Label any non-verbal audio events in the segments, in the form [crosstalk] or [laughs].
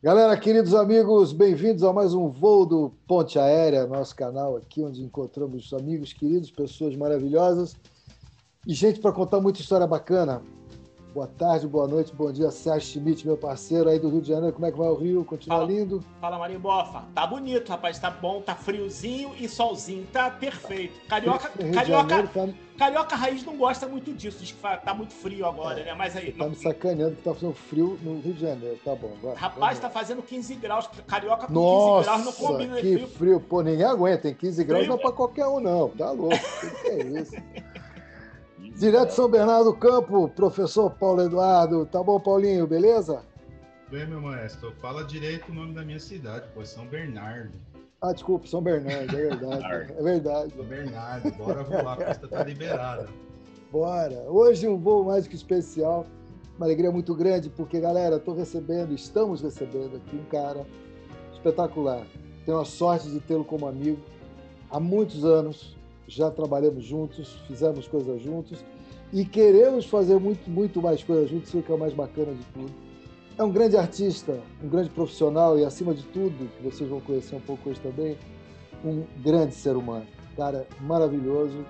Galera, queridos amigos, bem-vindos a mais um voo do Ponte Aérea, nosso canal aqui, onde encontramos amigos queridos, pessoas maravilhosas e gente para contar muita história bacana. Boa tarde, boa noite, bom dia, Sérgio Schmidt, meu parceiro aí do Rio de Janeiro. Como é que vai o Rio? Continua Fala. lindo? Fala, Marinho Bofa. Tá bonito, rapaz. Tá bom, tá friozinho e solzinho. Tá perfeito. Carioca, Rio carioca, Janeiro tá, carioca raiz não gosta muito disso. Diz que tá muito frio agora, né? Mas aí. tá não- me sacaneando que tá fazendo frio no Rio de Janeiro. Tá bom, vai. rapaz, tá fazendo 15 graus. Carioca com Nossa, 15 graus não combina que frio. frio. Pô, ninguém aguenta. Tem 15 graus Frio, não é pra qualquer um, não. Tá louco. O que é isso? [laughs] Direto de São Bernardo do Campo, professor Paulo Eduardo. Tá bom, Paulinho, beleza? Bem, meu maestro, fala direito o nome da minha cidade, pô, é São Bernardo. Ah, desculpa, São Bernardo, é verdade. É verdade. São Bernardo, bora voar, a pista tá liberada. Bora! Hoje um voo mais que especial, uma alegria muito grande, porque, galera, estou recebendo, estamos recebendo aqui um cara espetacular. Tenho a sorte de tê-lo como amigo. Há muitos anos já trabalhamos juntos, fizemos coisas juntos e queremos fazer muito, muito mais coisas juntos, isso que é o mais bacana de tudo. É um grande artista, um grande profissional e, acima de tudo, que vocês vão conhecer um pouco hoje também, um grande ser humano. Cara maravilhoso.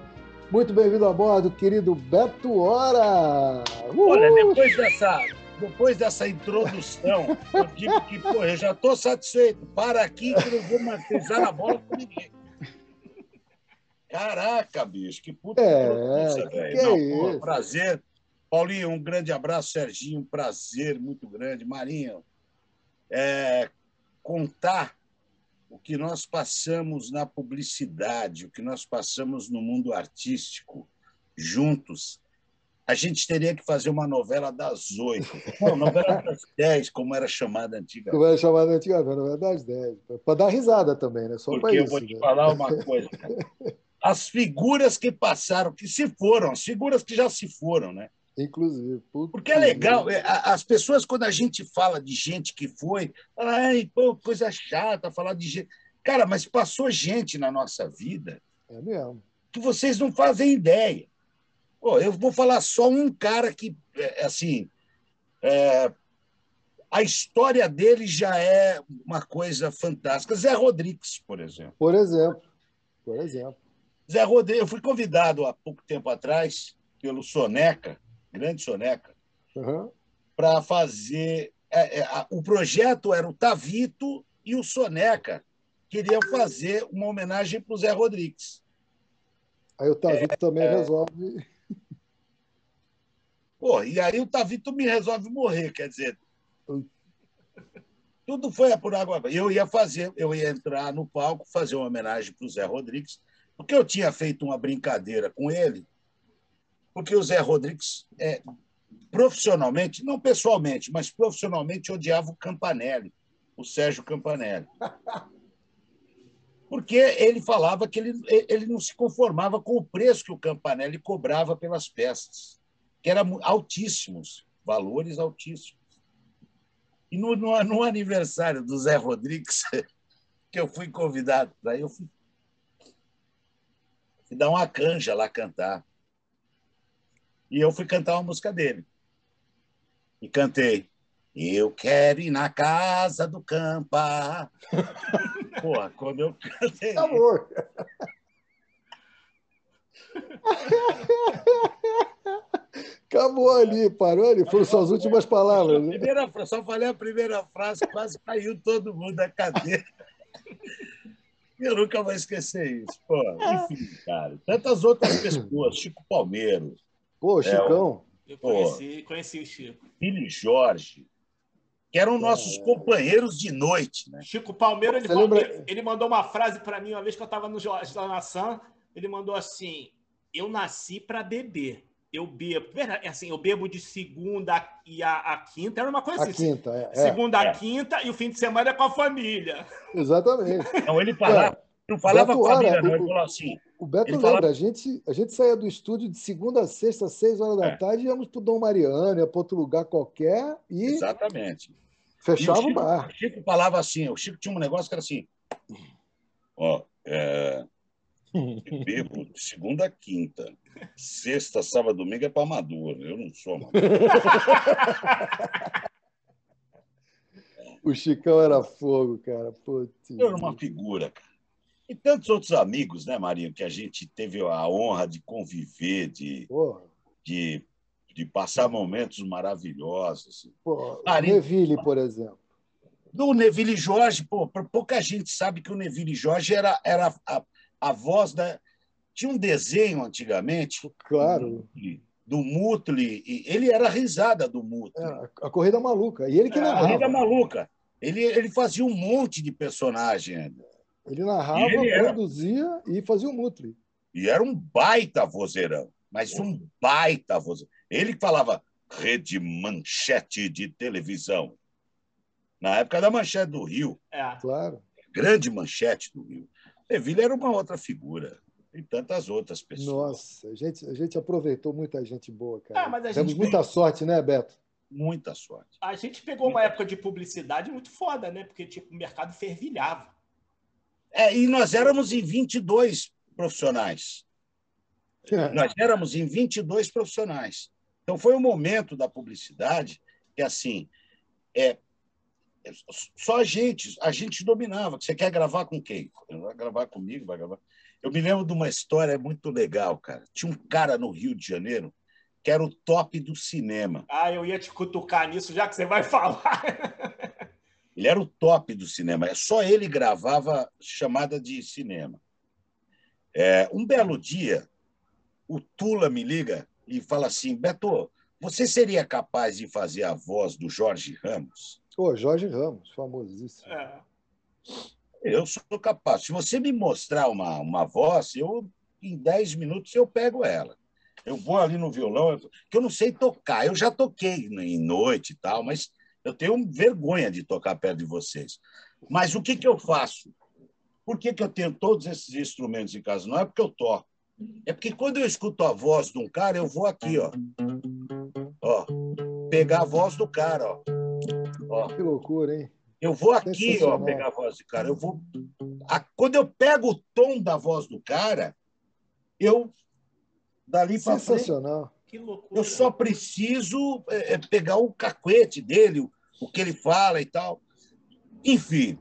Muito bem-vindo a bordo, querido Beto Hora! Uhul! Olha, depois dessa, depois dessa introdução, eu digo que, pô, eu já estou satisfeito. Para aqui que eu não vou mais pisar na bola com ninguém. Caraca, bicho, que puta É, que velho. é Não, pô, isso? prazer. Paulinho, um grande abraço. Serginho, um prazer muito grande. Marinho, é, contar o que nós passamos na publicidade, o que nós passamos no mundo artístico, juntos, a gente teria que fazer uma novela das oito. [laughs] Não, novela das dez, como era chamada antigamente. Como era chamado antigamente, na verdade, 10. Para dar risada também, né? Só Porque eu isso. vou te né? falar uma coisa. cara. [laughs] As figuras que passaram, que se foram, as figuras que já se foram, né? Inclusive. Puta Porque é legal, é, as pessoas, quando a gente fala de gente que foi, falam, ai, pô, coisa chata falar de gente. Cara, mas passou gente na nossa vida É mesmo. que vocês não fazem ideia. Pô, eu vou falar só um cara que, é, assim, é, a história dele já é uma coisa fantástica. Zé Rodrigues, por exemplo. Por exemplo. Por exemplo. Zé Rodrigues, eu fui convidado há pouco tempo atrás pelo Soneca, grande Soneca, Uhum. para fazer. é, é, o projeto era o Tavito e o Soneca queriam fazer uma homenagem para o Zé Rodrigues. Aí o Tavito também É. resolve. Pô, e aí o Tavito me resolve morrer, quer dizer. Tudo foi por água. Eu ia fazer, eu ia entrar no palco, fazer uma homenagem para o Zé Rodrigues, porque eu tinha feito uma brincadeira com ele, porque o Zé Rodrigues, é, profissionalmente, não pessoalmente, mas profissionalmente odiava o Campanelli, o Sérgio Campanelli. Porque ele falava que ele, ele não se conformava com o preço que o Campanelli cobrava pelas peças que eram altíssimos, valores altíssimos. E no, no, no aniversário do Zé Rodrigues, [laughs] que eu fui convidado, daí eu fui, fui dar uma canja lá cantar. E eu fui cantar uma música dele. E cantei. Eu quero ir na casa do Campa. [laughs] Porra, quando eu cantei. Amor. Acabou ali, parou ali. Foram suas últimas palavras. né? Primeira frase, só falei a primeira frase, quase caiu todo mundo da cadeira. Eu nunca vou esquecer isso. Pô, enfim, cara. Tantas outras pessoas, Chico Palmeiro, Pô, Chicão. Eu Pô. conheci, conheci o Chico. Billy Jorge, que eram nossos companheiros de noite, né? Chico Palmeiro, ele, Você lembra- ele, ele mandou uma frase para mim uma vez que eu estava no Jorge da Nação. Ele mandou assim: Eu nasci para beber. Eu bebo. Verdade, é assim, eu bebo de segunda e a, a quinta. Era uma coisa A assim. quinta, é. é, Segunda É. a quinta e o fim de semana é com a família. exatamente. Então ele falava, não falava Beto com a família, Hora, não. o- Ele falou assim: O Beto Ele lembra, fala- a, gente, a gente saía do estúdio de segunda a sexta, seis horas da É. tarde, íamos pro Dom Mariano, ia para outro lugar qualquer e exatamente. fechava E o Chico, bar. o Chico falava assim: o Chico tinha um negócio que era assim: Ó, é, eu bebo de segunda a quinta. Sexta, sábado, domingo é para amador. Eu não sou amador. [laughs] O Chicão era fogo, cara. Putz. Era uma figura, cara. E tantos outros amigos, né, Marinho, que a gente teve a honra de conviver, de, Porra. de, de passar momentos maravilhosos. Pô, Marinho- Neville, por exemplo. Do Neville Jorge, pô, pouca gente sabe que o Neville Jorge era, era a, a voz da. Tinha um desenho antigamente Claro. do Mutli, e ele era a risada do Mutli. É, a corrida maluca. E ele que É, a A narrava. Corrida Maluca. Ele, ele fazia um monte de personagem. Ele narrava, E ele era- produzia e fazia o Mutli. E era um baita vozeirão, mas um baita vozeirão. Ele que falava rede manchete de televisão. Na época da manchete do Rio, É. Claro. grande manchete do Rio. Neville era uma outra figura. E tantas outras pessoas. Nossa, a gente, a gente aproveitou muita gente boa, cara. Ah, mas a Temos gente- muita sorte, né, Beto? Muita sorte. A gente pegou uma época de publicidade muito foda, né? Porque tipo, o mercado fervilhava. É, e nós éramos em 22 profissionais. Nós éramos em 22 profissionais. Então, foi um momento da publicidade que, assim, é, é, só a gente, a gente dominava. Você quer gravar com quem? Vai gravar comigo, vai gravar. Eu me lembro de uma história muito legal, cara. Tinha um cara no Rio de Janeiro que era o top do cinema. Ah, eu ia te cutucar nisso, já que você vai [laughs] falar. Ele era o top do cinema. Só ele gravava chamada de cinema. É, um belo dia, o Tula me liga e fala assim: Beto, você seria capaz de fazer a voz do Jorge Ramos? Ô, Jorge Ramos, famosíssimo. É. Eu sou capaz. Se você me mostrar uma, uma voz, eu em 10 minutos eu pego ela. Eu vou ali no violão, que eu não sei tocar. Eu já toquei em noite e tal, mas eu tenho vergonha de tocar perto de vocês. Mas o que, que eu faço? Por que, que eu tenho todos esses instrumentos em casa? Não é porque eu toco. É porque quando eu escuto a voz de um cara, eu vou aqui, ó. Ó, pegar a voz do cara, ó. Ó. Que loucura, hein? Eu vou aqui, ó, pegar a voz do cara. Eu vou. a- Quando eu pego o tom da voz do cara, eu dali para frente, Sensacional. Que loucura. eu só preciso é, é, pegar o cacuete dele, o, o que ele fala e tal. Enfim,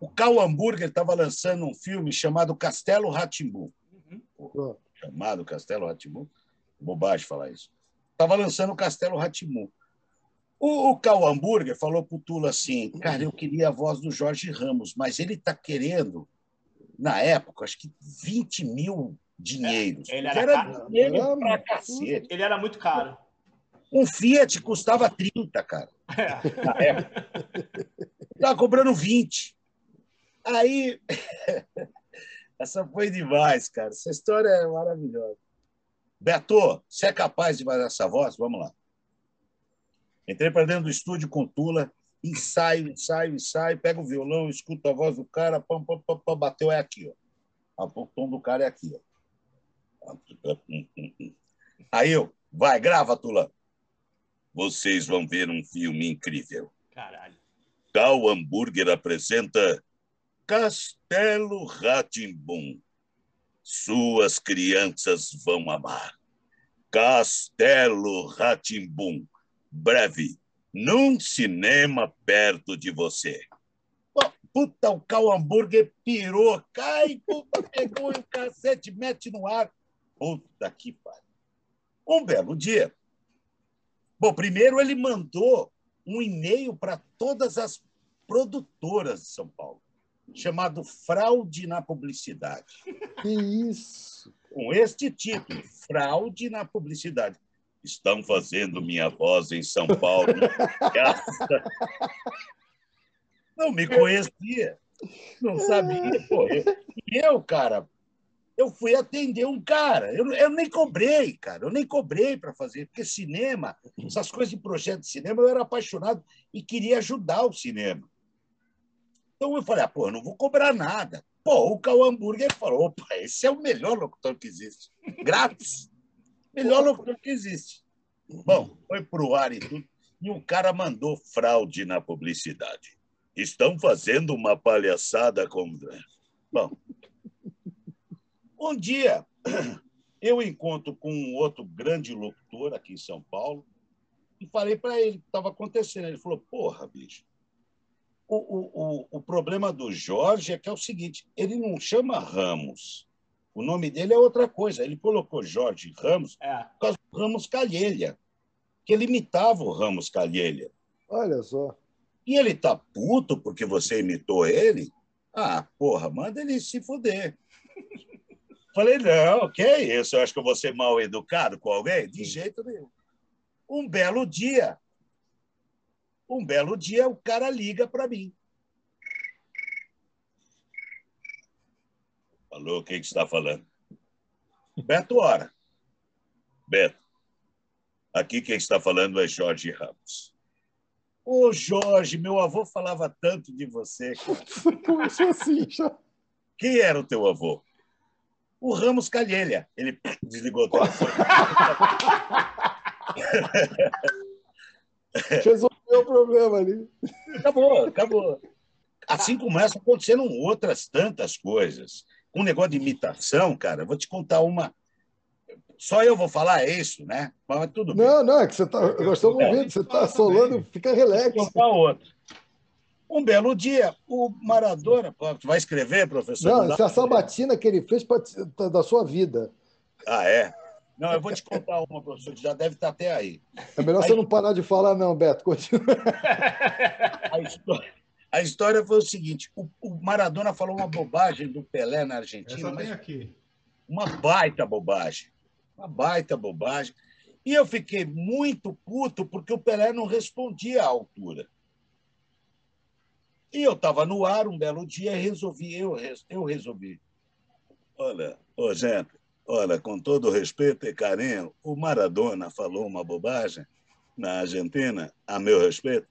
o Cal Hamburger estava lançando um filme chamado Castelo Ratimbu. Uhum. Chamado Castelo Ratimbu. Bobagem falar isso. Estava lançando o Castelo Ratimbu. O, o Cal Hamburger falou para o Tula assim: cara, eu queria a voz do Jorge Ramos, mas ele está querendo, na época, acho que 20 mil dinheiros. É, ele era era caro. dinheiro pra muito. cacete. Ele era muito caro. Um Fiat custava 30, cara. É. na época. Estava cobrando 20. Aí. [laughs] Essa foi demais, cara. Essa história é maravilhosa. Beto, você é capaz de fazer essa voz? Vamos lá. Entrei para dentro do estúdio com Tula, ensaio, ensaio, ensaio, pego o violão, escuto a voz do cara, pam, pam, pam, pam, bateu, é aqui, ó. O tom do cara é aqui, ó. Aí eu, vai, grava, Tula. Vocês vão ver um filme incrível. Caralho. Cal Hambúrguer apresenta Castelo Ratimbum. Suas crianças vão amar. Castelo Ratimbum. Breve, num cinema perto de você. Pô, Puta, o Cal Hambúrguer pirou, cai, puta, pegou o cacete, mete no ar. Puta que pariu. Um belo dia. Bom, primeiro ele mandou um e-mail para todas as produtoras de São Paulo, chamado Fraude na Publicidade, Que isso? com este título: Fraude na Publicidade. Estão fazendo minha voz em São Paulo. Não me conhecia, não sabia. Pô, eu, eu, cara, eu fui atender um cara. Eu, eu nem cobrei, cara. Eu nem cobrei para fazer, porque cinema, essas coisas de projeto de cinema, eu era apaixonado e queria ajudar o cinema. Então eu falei, ah, pô, eu não vou cobrar nada. Pô, o Cal Hambúrguer falou, opa, esse é o melhor locutor que existe. Grátis. Melhor locutor que existe. Bom, foi pro ar e tudo. E o cara mandou fraude na publicidade. Estão fazendo uma palhaçada com. Bom, um dia eu encontro com um outro grande locutor aqui em São Paulo e falei para ele o que estava acontecendo. Ele falou: Porra, bicho, o, o, o, problema do Jorge é que é o seguinte: ele não chama Ramos. O nome dele é outra coisa. Ele colocou Jorge Ramos é. por causa do Ramos Calhelha, que ele imitava o Ramos Calhelha. Olha só. E ele tá puto porque você imitou ele? Ah, porra, manda ele se fuder. [laughs] Falei, não, que é isso? Eu acho que eu vou ser mal educado com alguém? De jeito nenhum. Um belo dia, um belo dia, o cara liga para mim. Falou, quem que está falando? Beto Hora. Beto. Aqui quem está falando é Jorge Ramos. Ô, Jorge, meu avô falava tanto de você. [laughs] Começou assim já. Quem era o teu avô? O Ramos Calhelha. Ele desligou o telefone. [laughs] Resolveu o problema ali. Acabou, acabou. Assim começam acontecendo outras tantas coisas. Um negócio de imitação, cara, vou te contar uma. Só eu vou falar isso, né? Mas tudo bem. Não, não, é que você tá. Nós estamos ouvindo, você está solando, fica relax. Vou contar outro. Um belo dia, o Maradona. Vai escrever, professor? Não, essa é a sabatina que ele fez pra, da sua vida. Ah, é? Não, eu vou te contar uma, professor, que já deve estar até aí. É melhor aí... você não parar de falar, não, Beto. Continua. [laughs] A história, a história foi o seguinte: o, o, Maradona falou uma bobagem do Pelé na Argentina. Tem aqui. Uma baita bobagem. Uma baita bobagem. E eu fiquei muito puto porque o Pelé não respondia à altura. E eu estava no ar um belo dia e resolvi, eu, eu resolvi. Olha, ô gente, olha, com todo respeito e carinho, o Maradona falou uma bobagem na Argentina, a meu respeito,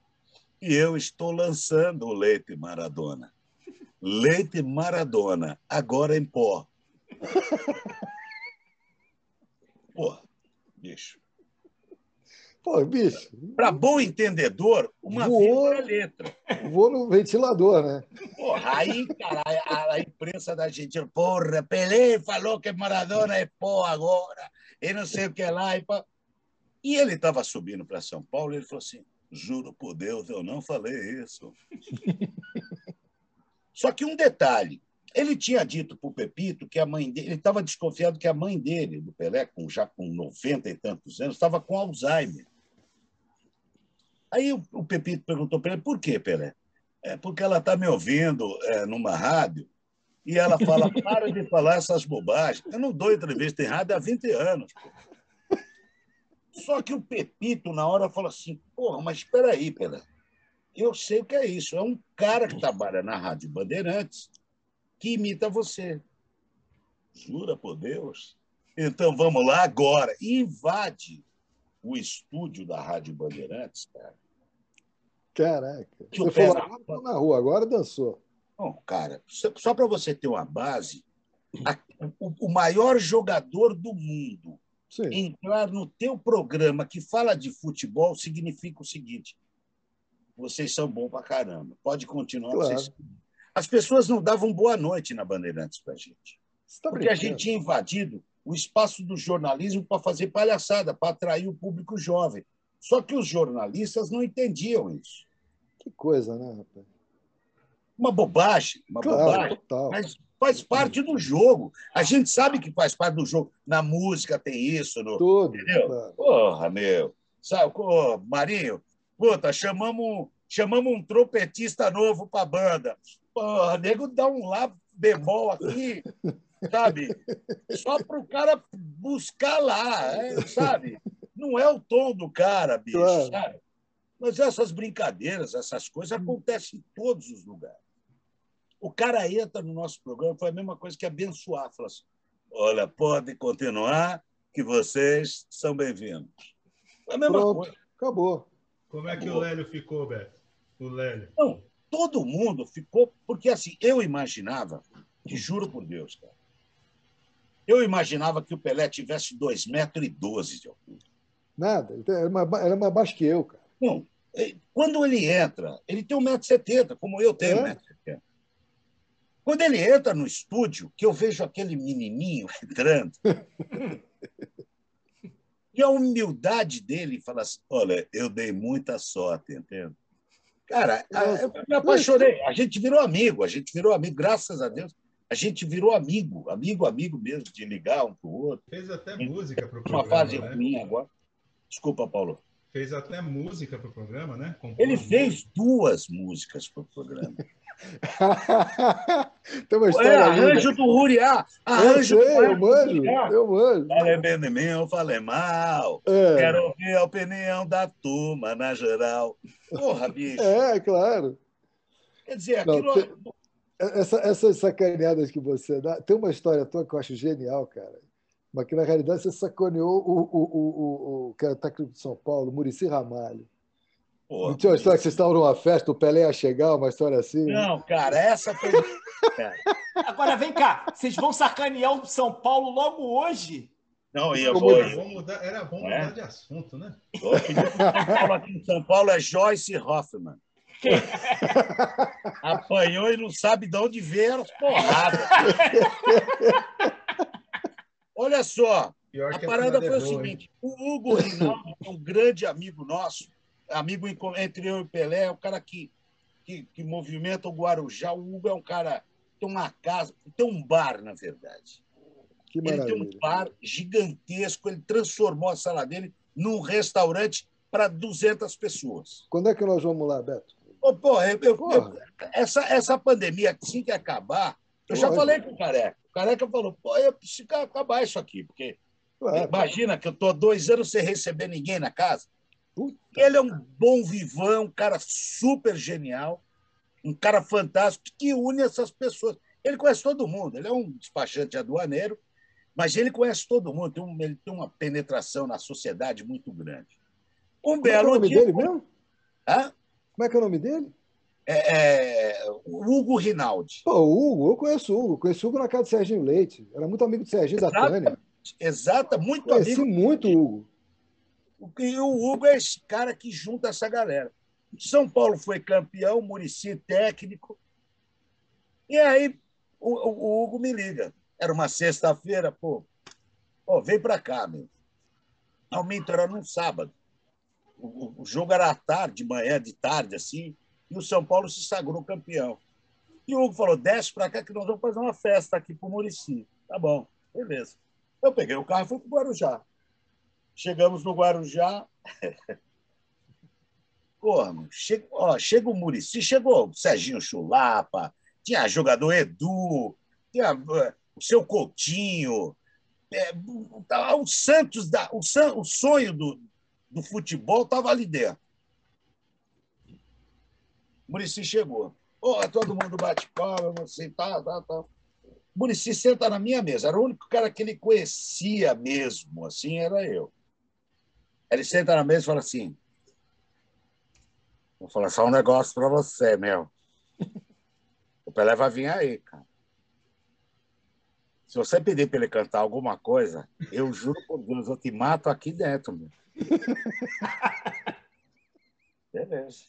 e eu estou lançando o leite Maradona. Leite Maradona, agora em pó. [laughs] Porra, bicho. Pô, bicho. Para bom entendedor, uma voou, letra. Vou no ventilador, né? Porra, aí, cara, a, a imprensa da Argentina, porra, Pelé falou que Maradona é pó agora, e não sei o que lá. E, e ele estava subindo para São Paulo e ele falou assim: juro por Deus, eu não falei isso. [laughs] Só que um detalhe: ele tinha dito para o Pepito que a mãe dele, ele estava desconfiado que a mãe dele, do Pelé, com, já com 90 e tantos anos, estava com Alzheimer. Aí o, o Pepito perguntou para ele, por quê, Pelé? É porque ela está me ouvindo é, numa rádio e ela fala, para de falar essas bobagens. Eu não dou entrevista em rádio há 20 anos. Só que o Pepito, na hora, falou assim, porra, mas espera aí, Pelé. Eu sei o que é isso. É um cara que trabalha na Rádio Bandeirantes que imita você. Jura por Deus? Então vamos lá agora. invade o estúdio da Rádio Bandeirantes, cara. Caraca. Que você falou, agora na rua, agora dançou. Bom, cara, só para você ter uma base, a, o, o, maior jogador do mundo Sim. entrar no teu programa que fala de futebol significa o seguinte: vocês são bons para caramba. Pode continuar. Claro. Vocês... As pessoas não davam boa noite na Bandeirantes para a gente. Tá porque a gente tinha invadido o espaço do jornalismo para fazer palhaçada, para atrair o público jovem. Só que os jornalistas não entendiam isso. Que coisa, né, rapaz? Uma bobagem, uma claro, bobagem. Total. Mas faz parte do jogo. A gente sabe que faz parte do jogo. Na música tem isso. No, Tudo. Entendeu? Porra, meu. Sabe, oh, Marinho, puta, chamamos, chamamos um trompetista novo para a banda. Porra, nego dá um lá bemol aqui, [laughs] sabe? Só para o cara buscar lá, é, sabe? Não é o tom do cara, bicho, claro. sabe? Mas essas brincadeiras, essas coisas acontecem em todos os lugares. O cara entra no nosso programa, foi a mesma coisa que abençoar. Fala assim, olha, pode continuar, que vocês são bem-vindos. Foi a mesma Pronto, coisa. Acabou. Como é que acabou. o Lélio ficou, Beto? O Lélio. Não, todo mundo ficou, porque assim, eu imaginava, te juro por Deus, cara, eu imaginava que o Pelé tivesse 2,12 metros e 12 de altura. Nada, era mais, era mais baixo que eu, cara. Não, é, quando ele entra, ele tem 1,70m, como eu tenho é? 1,70m. Quando ele entra no estúdio, que eu vejo aquele menininho [laughs] entrando, e a humildade dele fala assim: olha, eu dei muita sorte, entende? Cara, eu me apaixonei. A gente virou amigo, a gente virou amigo, graças a Deus. A gente virou amigo, amigo, amigo mesmo, de ligar um pro outro. Fez até música pro programa. Uma fase né? ruim agora. Desculpa, Paulo. Fez até música pro programa, né? Compôs Ele fez duas músicas pro programa. [laughs] Tem uma história. É, arranjo do Ruriá. Arranjo eu sei, do eu mando, eu mando. Falei bem de mim, eu falei mal. É. Quero ouvir a opinião da turma, na geral. Porra, bicho. É, claro. Quer dizer, aquilo. Não, tem, essa, essas sacaneadas que você dá. Tem uma história tua que eu acho genial, cara. Mas que, na realidade, você sacaneou o, o, o, o, o cara tá aqui de São Paulo, Murici Ramalho. Pô, não tinha uma história que vocês estavam numa festa, o Pelé ia chegar, uma história assim? Não, cara, essa foi. [laughs] Agora vem cá, vocês vão sacanear o São Paulo logo hoje? Não, ia vou... mudar, era bom é? mudar de assunto, né? [laughs] aqui em São Paulo é Joyce Hoffman. [laughs] Apanhou e não sabe de onde veio as porradas. Olha só, a parada foi o seguinte: o Hugo Rinaldo, é um grande amigo nosso, amigo entre eu e Pelé, é um cara que, que, que movimenta o Guarujá. O Hugo é um cara tem uma casa, tem um bar, na verdade. ele tem um bar gigantesco, ele transformou a sala dele num restaurante para 200 pessoas. Quando é que nós vamos lá, Beto? Oh, porra, eu, porra. Eu, essa, essa pandemia, assim que acabar, eu já falei com o Careca. O Careca falou, pô, eu preciso acabar isso aqui, porque claro. imagina que eu estou dois anos sem receber ninguém na casa. Ele é um bom vivão, um cara super genial, um cara fantástico que une essas pessoas. Ele conhece todo mundo, ele é um despachante aduaneiro, mas ele conhece todo mundo, tem um, ele tem uma penetração na sociedade muito grande. Um Como belo é, é o nome dia... dele mesmo? Hã? Como é que é o nome dele? É, é, Hugo Rinaldi. Pô, Hugo, eu conheço o Hugo. Conheço o Hugo na casa do Serginho Leite. Era muito amigo do Serginho Exata, da Tânia. Exata, muito Conheci amigo. muito o Hugo. E o Hugo é esse cara que junta essa galera. São Paulo foi campeão, Murici técnico. E aí o, o, Hugo me liga. Era uma sexta-feira, pô. Pô, vem para cá, meu. Aumento era num sábado. O, o, jogo era à tarde, de manhã, de tarde, assim, e o São Paulo se sagrou campeão. E o Hugo falou: desce para cá que nós vamos fazer uma festa aqui para o Murici. Tá bom, beleza. Eu peguei o carro e fui para o Guarujá. Chegamos no Guarujá. [laughs] Mano, chega, ó, chega o Murici, chegou o Serginho Chulapa, tinha jogador Edu, tinha uh, o seu Coutinho, é, o Santos, da, o, o sonho do, do futebol estava ali dentro. Murici chegou. Porra, todo mundo bate palma, você tá, tá, tá. Murici senta na minha mesa. Era o único cara que ele conhecia mesmo, assim, era eu. Ele senta na mesa e fala assim: Vou falar só um negócio para você, meu. O Pelé vai vir aí, cara. Se você pedir para ele cantar alguma coisa, eu juro por Deus, eu te mato aqui dentro, meu. [laughs] Beleza.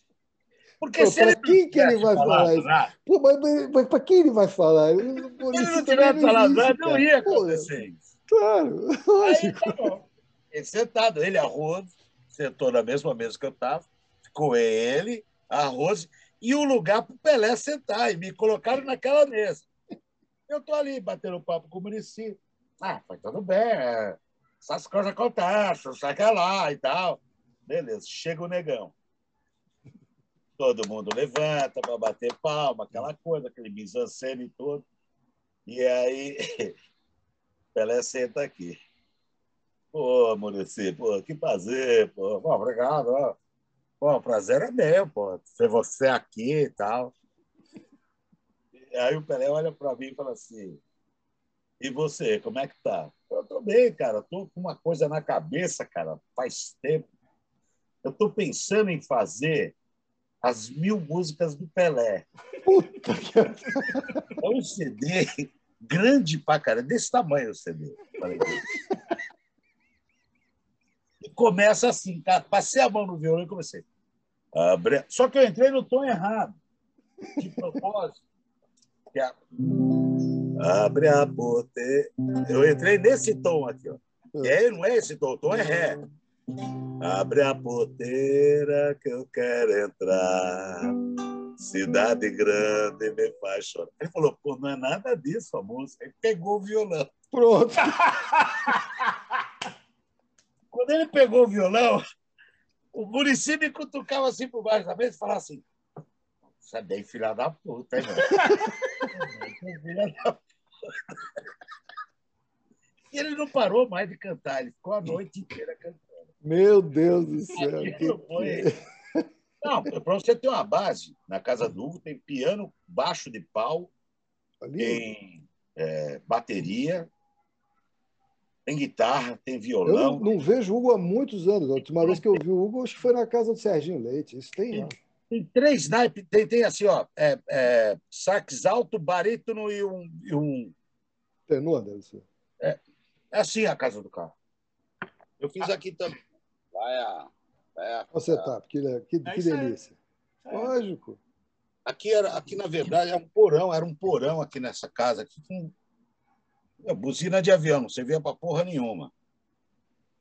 Porque Pô, se ele quem que ele vai falar isso? Pô, mas, mas para quem ele vai falar? Se ele não tiver falado nada, não ia acontecer isso. Claro, lógico. Aí, tá ele sentado, ele, a Rose, sentou na mesma mesa que eu estava, ficou ele, a Rose, e o lugar para o Pelé sentar, e me colocaram naquela mesa. Eu estou ali batendo papo com o Murici. Ah, foi tudo bem, é, essas coisas acontecem, sai que lá e tal. Beleza, chega o negão. Todo mundo levanta para bater palma, aquela coisa, aquele mise-en-scène todo. E aí, [laughs] Pelé senta aqui. Pô, Murici, pô, que prazer, pô. pô obrigado, ó. Pô, o prazer é meu, pô, ser você aqui e tal. Aí o Pelé olha para mim e fala assim: E você, como é que tá? Eu tô bem, cara. Tô com uma coisa na cabeça, cara, faz tempo. Eu tô pensando em fazer as mil músicas do Pelé. Puta que... É um CD grande pra cara, desse tamanho o CD. Falei, começa assim, cara. Passei a mão no violão e comecei. Abre... Só que eu entrei no tom errado, de propósito. Que é... Abre a porta. Eu entrei nesse tom aqui, ó. E aí não é esse tom, o tom é ré. Abre a porteira que eu quero entrar. Cidade grande me faz chorar. Ele falou, pô, não é nada disso a música. Ele pegou o violão. Pronto. [laughs] Quando ele pegou o violão, o Murici me cutucava assim por baixo da mesa e falava assim: Você é bem filha da puta, hein, [laughs] filha da puta. E ele não parou mais de cantar, ele ficou a noite inteira cantando. Meu Deus do céu. Aquilo foi- Não, para você ter uma base, na Casa do Hugo tem piano, baixo de pau, tem é, bateria, tem guitarra, tem eu não, violão. não vejo o Hugo há muitos anos. A última vez que eu vi o Hugo, acho que foi na casa do Serginho Leite. Isso tem, não. Tem três naipes, tem, tem assim, ó, é, é, sax alto, barítono e um, e um. Tenor, deve ser. É assim a casa do carro. Eu fiz aqui também. Vai a. Vai a o setup, que, que, É que isso aí. delícia. É. Lógico. Aqui, era, aqui, na verdade, é um porão, era um porão aqui nessa casa, aqui com é, buzina de avião, não servia para porra nenhuma.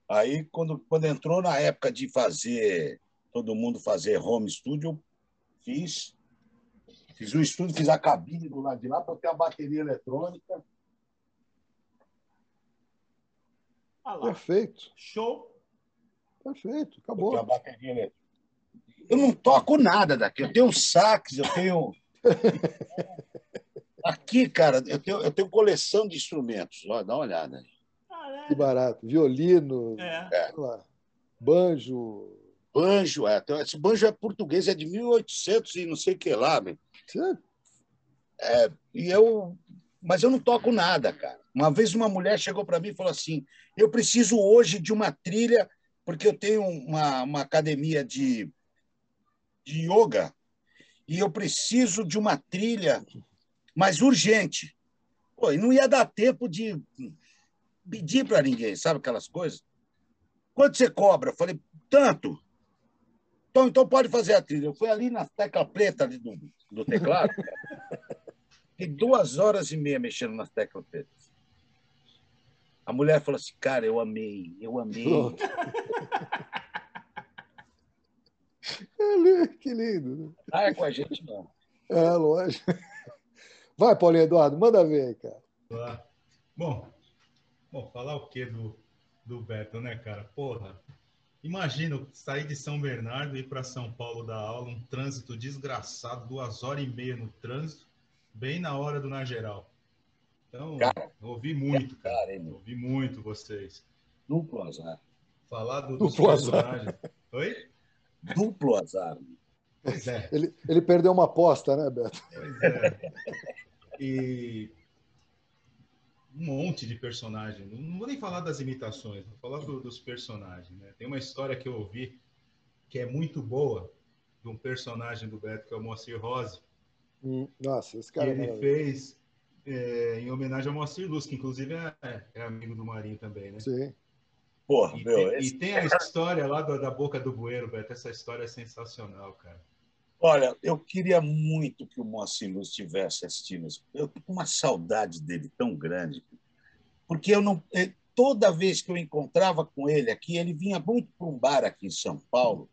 Aí, quando, quando entrou na época de fazer, todo mundo fazer home studio, eu fiz. Fiz o estúdio, fiz a cabine do lado de lá para ter a bateria eletrônica. Lá. Perfeito. Show. Perfeito. Acabou. a bateria elétrica. Eu não toco nada daqui. Eu tenho sax, eu tenho. [laughs] Aqui, cara, eu tenho, eu tenho coleção de instrumentos. Ó, dá uma olhada aí. Que barato. Violino, É. sei lá, banjo. Banjo, é. Esse banjo é português, é de 1800 e não sei o que lá. meu. Você- E eu. Mas eu não toco nada, cara. Uma vez uma mulher chegou para mim e falou assim: eu preciso hoje de uma trilha, porque eu tenho uma, uma academia de, de yoga e eu preciso de uma trilha mais urgente. Pô, e não ia dar tempo de pedir para ninguém, sabe aquelas coisas? Quanto você cobra? Eu falei, tanto. Então, então pode fazer a trilha. Eu fui ali na tecla preta ali do, do teclado. [laughs] Fiquei duas horas e meia mexendo nas teclas pretas. A mulher falou assim, cara, eu amei, eu amei. [laughs] É, Que lindo. né? Ah, é com a gente não. É, lógico. Vai, Paulinho Eduardo, manda ver aí, cara. Lá. Bom, bom, falar o que do, do Beto, né, cara? Porra, imagina sair de São Bernardo e ir para São Paulo dar aula, um trânsito desgraçado, duas horas e meia no trânsito, bem na hora do Na Geral. Então, Cara. ouvi muito, cara. Cara, hein? Ouvi muito vocês. Duplo azar. Falar do, dos Duplo azar. personagens. Oi? Duplo azar. Pois é. Ele, ele perdeu uma aposta, né, Beto? Pois é. E um monte de personagem. Não- vou nem falar das imitações, vou falar do- dos personagens. Né? Tem uma história que eu ouvi que é muito boa de um personagem do Beto, que é o Moacir Rose, Hum, Nossa, esse que cara é ele maravilhoso. fez é, em homenagem ao Moacir Luz, que inclusive é, é amigo do Marinho também, né? Sim. Porra, E, meu, tem, esse- e tem a história lá do- da boca do bueiro, Beto. Essa história é sensacional, cara. Olha, eu queria muito que o Moacir Luz estivesse assistindo isso. Eu tô com uma saudade dele tão grande. Porque eu não. eh, Toda vez que eu encontrava com ele aqui, ele vinha muito para um bar aqui em São Paulo,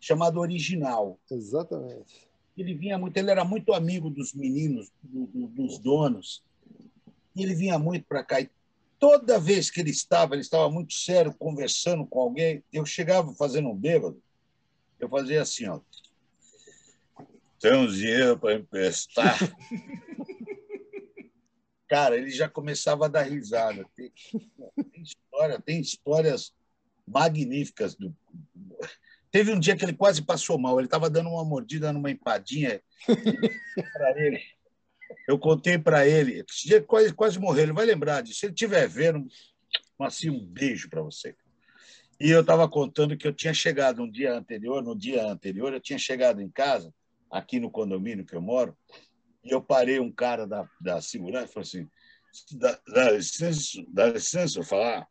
chamado Original. Exatamente. Ele vinha muito, ele era muito amigo dos meninos, do- do- dos donos. E ele vinha muito para cá. E toda vez que ele estava, ele estava muito sério, conversando com alguém. Eu chegava fazendo um bêbado, eu fazia assim, ó. Tem um dinheiro para emprestar. [laughs] Cara, ele já começava a dar risada. Tem, tem história, tem histórias magníficas do, Teve um dia que ele quase passou mal. Ele estava dando uma mordida numa empadinha para ele. Eu contei para ele. Esse dia quase, quase morreu. Ele vai lembrar disso. Se ele estiver vendo, assim, um beijo para você. E eu estava contando que eu tinha chegado um dia anterior, no dia anterior, eu tinha chegado em casa, aqui no condomínio que eu moro, e eu parei um cara da, da segurança e falei assim: dá, dá licença, dá licença eu falar.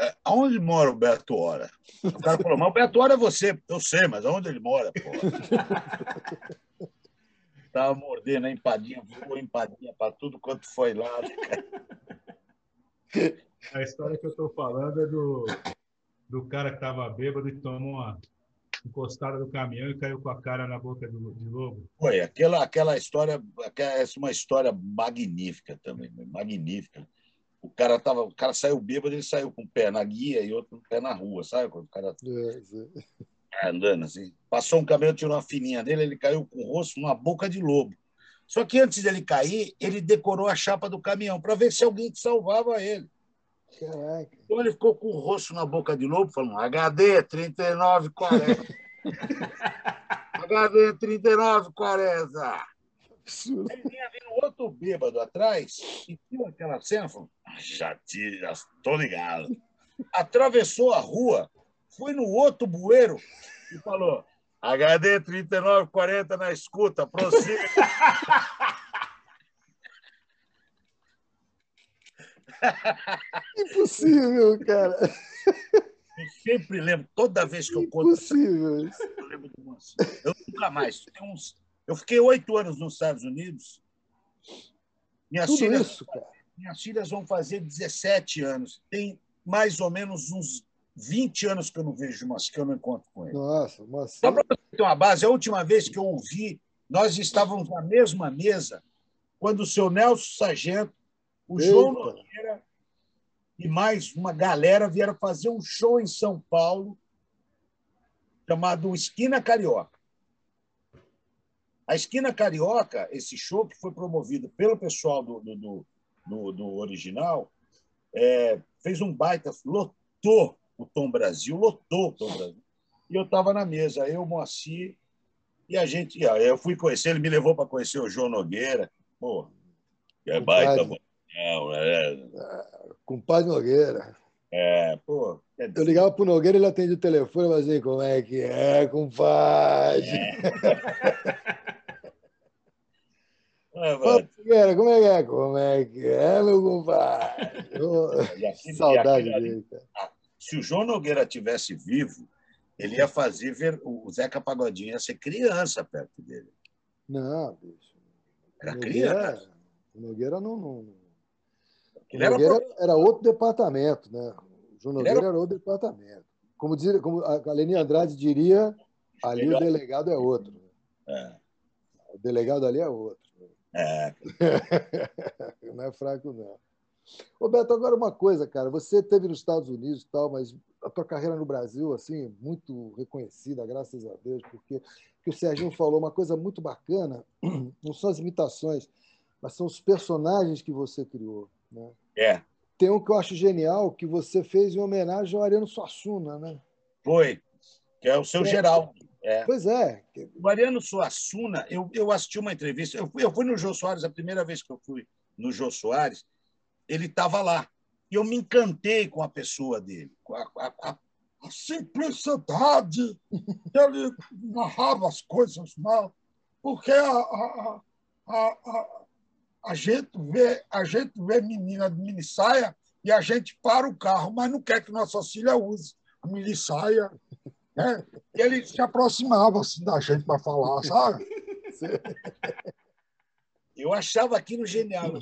"É, Aonde mora o Beto Hora? O cara falou, mas o Beto Hora é você. Eu sei, mas aonde ele mora, pô? [laughs] Tava mordendo a empadinha, voou empadinha para tudo quanto foi lá. A história que eu estou falando é do, do cara que estava bêbado e tomou uma encostada do caminhão e caiu com a cara na boca do, de lobo. Foi, aquela, aquela história, essa é uma história magnífica também, magnífica. O cara, tava, o cara saiu bêbado, ele saiu com o pé na guia e outro com o pé na rua, sabe? Quando o cara é, andando assim. Passou um caminhão, tirou uma fininha dele, ele caiu com o rosto numa boca de lobo. Só que antes dele cair, ele decorou a chapa do caminhão para ver se alguém salvava ele. Caraca. Então ele ficou com o rosto na boca de lobo, falando HD 3940. HD 3940. Absurdo. Aí vinha vindo outro bêbado atrás e viu aquela cena falou: ah, já, já tô ligado. Atravessou a rua, foi no outro bueiro e falou: HD 3940 na escuta, prossiga. [laughs] Impossível, cara. Eu sempre lembro, toda vez que eu conto. Impossível. Eu lembro você. Eu nunca mais. Uns, eu fiquei oito anos nos Estados Unidos. Minhas Tudo filhas, isso, cara. Minhas filhas vão fazer 17 anos. Tem mais ou menos uns 20 anos que eu não vejo mas que eu não encontro com ele. Nossa, mas... Só para você ter uma base, a última vez que eu ouvi, nós estávamos na mesma mesa quando o seu Nelson Sargento, o Eita. João Nogueira e mais uma galera vieram fazer um show em São Paulo chamado Esquina Carioca. A Esquina Carioca, esse show que foi promovido pelo pessoal do, do, do, do original, é, fez um baita, lotou o Tom Brasil, lotou o Tom Brasil. E eu estava na mesa, eu, Moacir, e a gente. Eu fui conhecer, ele me levou para conhecer o João Nogueira. Pô, é baita, bom. É, Compadre Nogueira. É, pô. Eu ligava pro Nogueira, ele atendia o telefone, mas aí, como é que é, compadre? É. [laughs] É, Nogueira, como é que é? Como é que é, meu compadre? [laughs] Oh, saudade dele, cara se o João Nogueira tivesse vivo, ele ia fazer ver o Zeca Pagodinho ia ser criança perto dele. Não, bicho. Era criança. O Nogueira não. não... O Nogueira era... era... outro departamento, né? O João Nogueira era... era... outro departamento. Como, diz, como a Leni Andrade diria, ali Melhor. o delegado é outro. É. O delegado ali é outro. É. [laughs] não é fraco, não. Roberto, agora uma coisa, cara. Você teve nos Estados Unidos e tal, mas a tua carreira no Brasil, assim, muito reconhecida, graças a Deus, porque que o Serginho falou uma coisa muito bacana, [clears throat] não são as imitações, mas são os personagens que você criou, né? É. Tem um que eu acho genial, que você fez em homenagem ao Ariano Suassuna, né? Foi, que é o seu é. geral. É. Pois é. O Ariano Suassuna, eu, eu assisti uma entrevista, eu fui, eu fui no Jô Soares, a primeira vez que eu fui no Jô Soares, ele estava lá. E eu me encantei com a pessoa dele, com a, a, a, a simplicidade. ele narrava as coisas mal, porque a, a, a, a, gente vê, a gente vê menina de mini saia e a gente para o carro, mas não quer que nossa filha use a mini saia. Né? E ele se aproximava assim, da gente para falar, sabe? Eu achava aquilo genial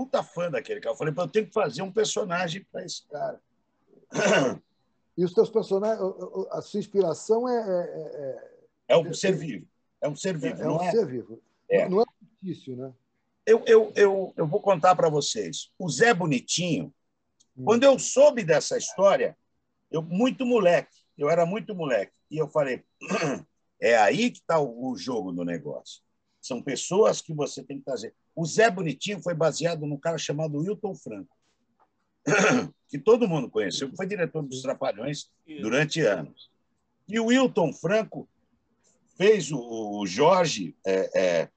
puta fã daquele cara. Eu falei, eu tenho que fazer um personagem para esse cara. E os teus personagens, a sua inspiração é. É, é, é um ser vivo. É um ser vivo. É, é um é? ser vivo. É. Não é fictício, né? Eu, eu, eu, eu vou contar para vocês. O Zé Bonitinho, hum. quando eu soube dessa história, eu muito moleque, eu era muito moleque, e eu falei, [clears throat] é aí que está o, o jogo do negócio. São pessoas que você tem que trazer. O Zé Bonitinho foi baseado num cara chamado Wilton Franco, [clears throat] que todo mundo conheceu, que foi diretor dos Trapalhões durante anos. E o Wilton Franco fez o, Jorge é, é,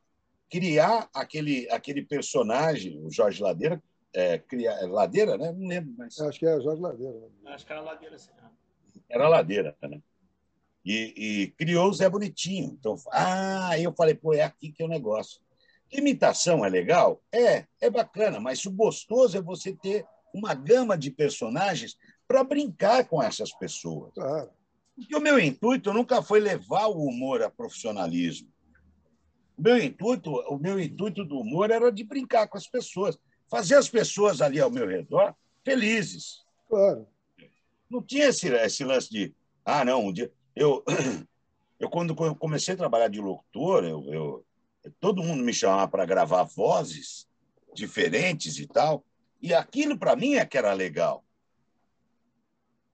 criar aquele, aquele personagem, o Jorge Ladeira, é, criar, é Ladeira, né? Não lembro, mas. Acho que é Jorge Ladeira. Né? Acho que era Ladeira, sim. Era Ladeira, né? E, e, criou o Zé Bonitinho. Então, ah, eu falei, pô, é aqui que é o negócio. Imitação é legal? É, é bacana, mas o gostoso é você ter uma gama de personagens para brincar com essas pessoas. Claro. Porque o meu intuito nunca foi levar o humor a profissionalismo. O meu intuito, o meu intuito do humor era de brincar com as pessoas, fazer as pessoas ali ao meu redor felizes. Claro. Não tinha esse, esse lance de, ah, não, um dia. Eu, [clears throat] eu quando comecei a trabalhar de locutor, eu, eu todo mundo me chamava para gravar vozes diferentes e tal, e aquilo para mim é que era legal.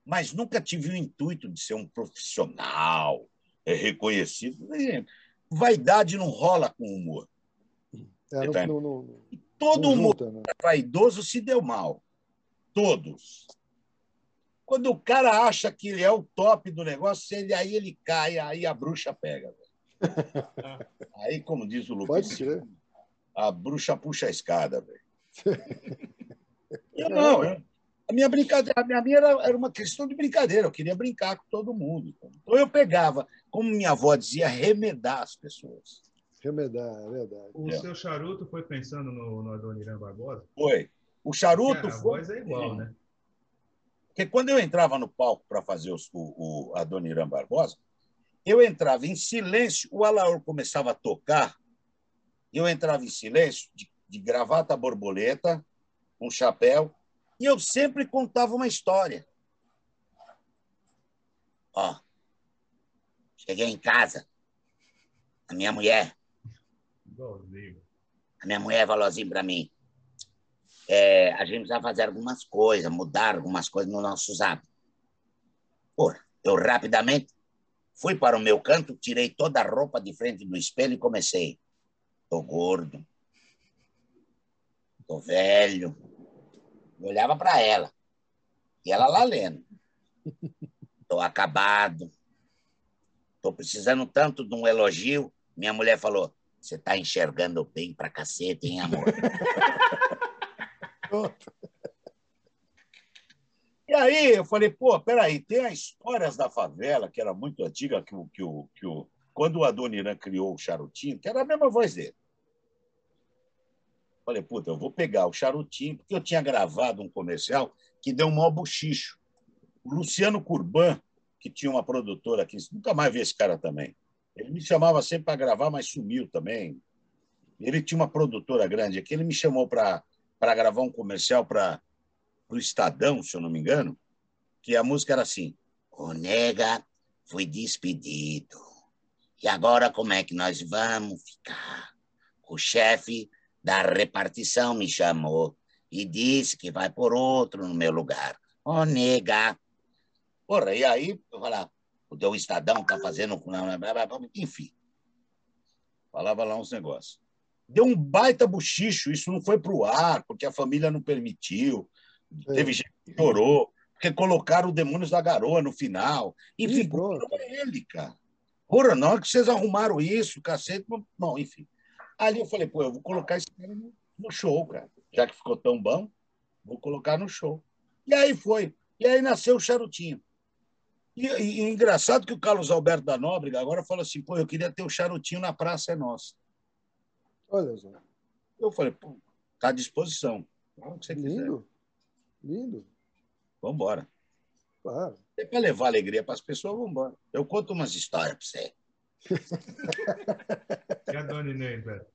Mas nunca tive o intuito de ser um profissional é, reconhecido. Vaidade não rola com humor. É, tá no, no, no, todo humor junta, né? vaidoso se deu mal. Todos. Quando o cara acha que ele é o top do negócio, ele, aí ele cai, aí a bruxa pega. [laughs] aí, como diz o Lucas, Pode ser. a bruxa puxa a escada. [laughs] Eu, não, eu, a minha brincadeira, a minha era, era uma questão de brincadeira, eu queria brincar com todo mundo. Então eu pegava, como minha avó dizia, remedar as pessoas. Remedar, é verdade. O é. seu charuto foi pensando no, no Adoniran Barbosa? Foi. O charuto a foi. A voz é igual, né? Porque quando eu entrava no palco para fazer os, o, o Adoniran Barbosa, eu entrava em silêncio, o Alaor começava a tocar, eu entrava em silêncio, de, de gravata borboleta, um chapéu, e eu sempre contava uma história. Ó, cheguei em casa, a minha mulher a minha mulher falou assim para mim: é, a gente precisa fazer algumas coisas, mudar algumas coisas no nosso zap. Pô, eu rapidamente fui para o meu canto, tirei toda a roupa de frente do espelho e comecei. Tô gordo, tô velho. Eu olhava para ela e ela lá lendo. [laughs] Tô acabado. Tô precisando tanto de um elogio. Minha mulher falou: você está enxergando bem pra cacete, hein, amor? [laughs] e aí eu falei, pô, peraí, tem as histórias da favela, que era muito antiga, que o, que o, que o, quando o Adoniran criou o charutinho, que era a mesma voz dele. Falei, puta, eu vou pegar o charutinho, porque eu tinha gravado um comercial que deu um maior buchicho. O Luciano Curban, que tinha uma produtora aqui, nunca mais vi esse cara também. Ele me chamava sempre para gravar, mas sumiu também. Ele tinha uma produtora grande aqui, ele me chamou para gravar um comercial para o Estadão, se eu não me engano, que a música era assim: O nega foi despedido. E agora como é que nós vamos ficar? O chefe da repartição me chamou e disse que vai por outro no meu lugar. Ô, nega. Porra, e aí eu falava, o Estadão está fazendo. Enfim. Falava lá uns negócios. Deu um baita buchicho, isso não foi para o ar, porque a família não permitiu. É. Teve gente que chorou, porque colocaram o Demônios da Garoa no final. Enfim, Ih, é ele, cara. Porra, não é que vocês arrumaram isso, cacete. Bom, enfim. Ali eu falei, pô, eu vou colocar esse cara no, show, cara. Já que ficou tão bom, vou colocar no show. E aí foi. E aí nasceu o Charutinho. E, e, e, engraçado que o Carlos Alberto da Nóbrega agora fala assim: pô, eu queria ter o charutinho na Praça é Nossa. Olha só. Eu falei, pô, tá à disposição. O que você Lindo. Quiser. Lindo. Vamos embora. Claro. É para levar alegria para as pessoas, vamos embora. Eu conto umas histórias para você. E a Dona Inês, velho?